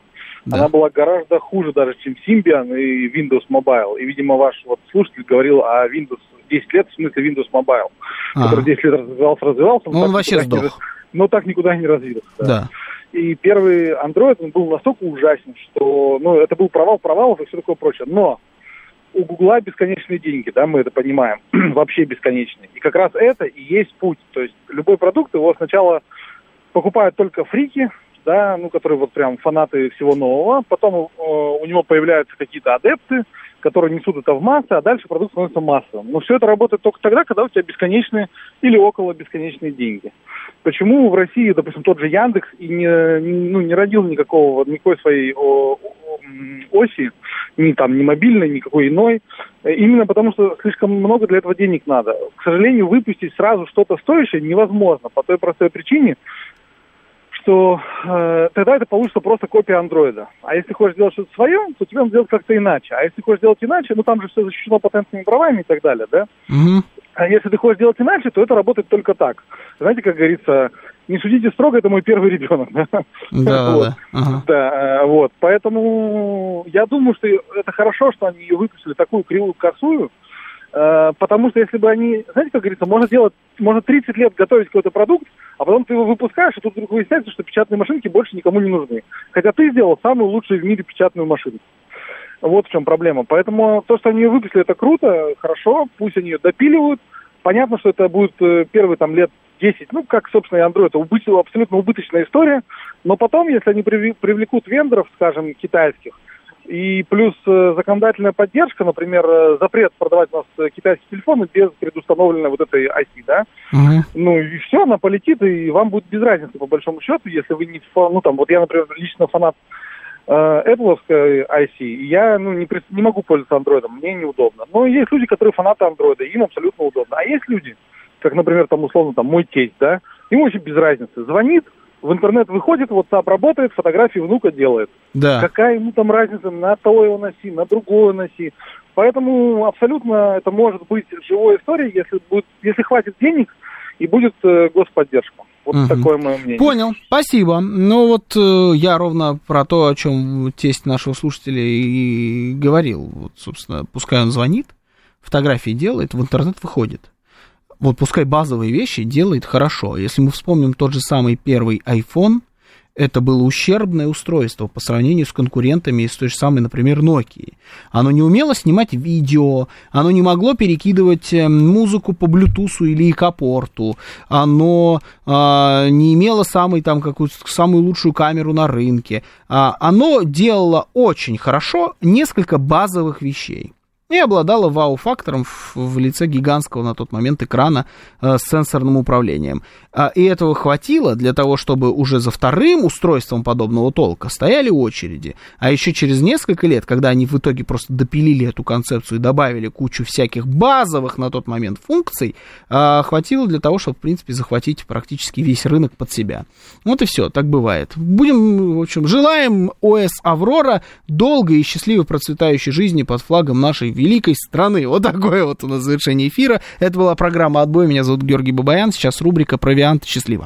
S15: да. она была гораздо хуже даже, чем Symbian и Windows Mobile. И, видимо, ваш вот слушатель говорил о Windows 10 лет, в смысле Windows Mobile, ага. который 10 лет развивался, развивался.
S1: Но он вообще сдох.
S15: Не, но так никуда не развился.
S1: Да. да.
S15: И первый Android он был настолько ужасен, что ну, это был провал провалов и все такое прочее. Но у Гугла бесконечные деньги, да, мы это понимаем, вообще бесконечные. И как раз это и есть путь. То есть любой продукт его сначала покупают только фрики, да, ну, которые вот прям фанаты всего нового. Потом э, у него появляются какие-то адепты, которые несут это в массы, а дальше продукт становится массовым. Но все это работает только тогда, когда у тебя бесконечные или около бесконечные деньги. Почему в России, допустим, тот же Яндекс и не, ну, не родил никакого, никакой своей о, о, оси, ни там, ни мобильной, никакой иной, именно потому что слишком много для этого денег надо. К сожалению, выпустить сразу что-то стоящее невозможно по той простой причине, что э, тогда это получится просто копия андроида. А если хочешь сделать что-то свое, то тебе надо сделать как-то иначе. А если хочешь сделать иначе, ну там же все защищено патентными правами и так далее, да?
S1: Угу.
S15: А если ты хочешь делать иначе, то это работает только так. Знаете, как говорится, не судите строго, это мой первый ребенок.
S1: Да,
S15: вот.
S1: да. Ага.
S15: Да, э, вот. Поэтому я думаю, что это хорошо, что они ее выпустили такую кривую косую, потому что если бы они, знаете, как говорится, можно делать, можно 30 лет готовить какой-то продукт, а потом ты его выпускаешь, и тут вдруг выясняется, что печатные машинки больше никому не нужны. Хотя ты сделал самую лучшую в мире печатную машинку. Вот в чем проблема. Поэтому то, что они ее выпустили, это круто, хорошо, пусть они ее допиливают. Понятно, что это будет э, первый там лет 10, ну, как, собственно, и Android, это абсолютно убыточная история. Но потом, если они привлекут вендоров, скажем, китайских, и плюс э, законодательная поддержка, например, э, запрет продавать у нас китайские телефоны без предустановленной вот этой оси, да,
S1: uh
S15: ну и все, она полетит, и вам будет без разницы, по большому счету, если вы не, ну там, вот я, например, лично фанат Apple IC, я ну, не, не могу пользоваться Android, мне неудобно. Но есть люди, которые фанаты Android, им абсолютно удобно. А есть люди, как, например, там, условно, там, мой тесть, да, ему очень без разницы. Звонит, в интернет выходит, WhatsApp работает, фотографии внука делает.
S1: Да.
S15: Какая ему там разница, на то его носи, на другое носи. Поэтому абсолютно это может быть живой историей, если, будет, если хватит денег и будет э, господдержка. Вот угу. такое мое мнение.
S1: Понял, спасибо. Ну вот э, я ровно про то, о чем тесть нашего слушателя и говорил. Вот, собственно, пускай он звонит, фотографии делает, в интернет выходит. Вот пускай базовые вещи делает хорошо. Если мы вспомним тот же самый первый iPhone – это было ущербное устройство по сравнению с конкурентами из той же самой, например, Nokia. Оно не умело снимать видео, оно не могло перекидывать э, музыку по Bluetooth или ИК-порту, оно а, не имело самой, там, какую самую лучшую камеру на рынке. А, оно делало очень хорошо несколько базовых вещей и обладала вау-фактором в, лице гигантского на тот момент экрана э, с сенсорным управлением. А, и этого хватило для того, чтобы уже за вторым устройством подобного толка стояли очереди. А еще через несколько лет, когда они в итоге просто допилили эту концепцию и добавили кучу всяких базовых на тот момент функций, э, хватило для того, чтобы, в принципе, захватить практически весь рынок под себя. Вот и все, так бывает. Будем, в общем, желаем ОС Аврора долгой и счастливой процветающей жизни под флагом нашей великой страны. Вот такое вот у нас завершение эфира. Это была программа «Отбой». Меня зовут Георгий Бабаян. Сейчас рубрика «Провиант». Счастливо.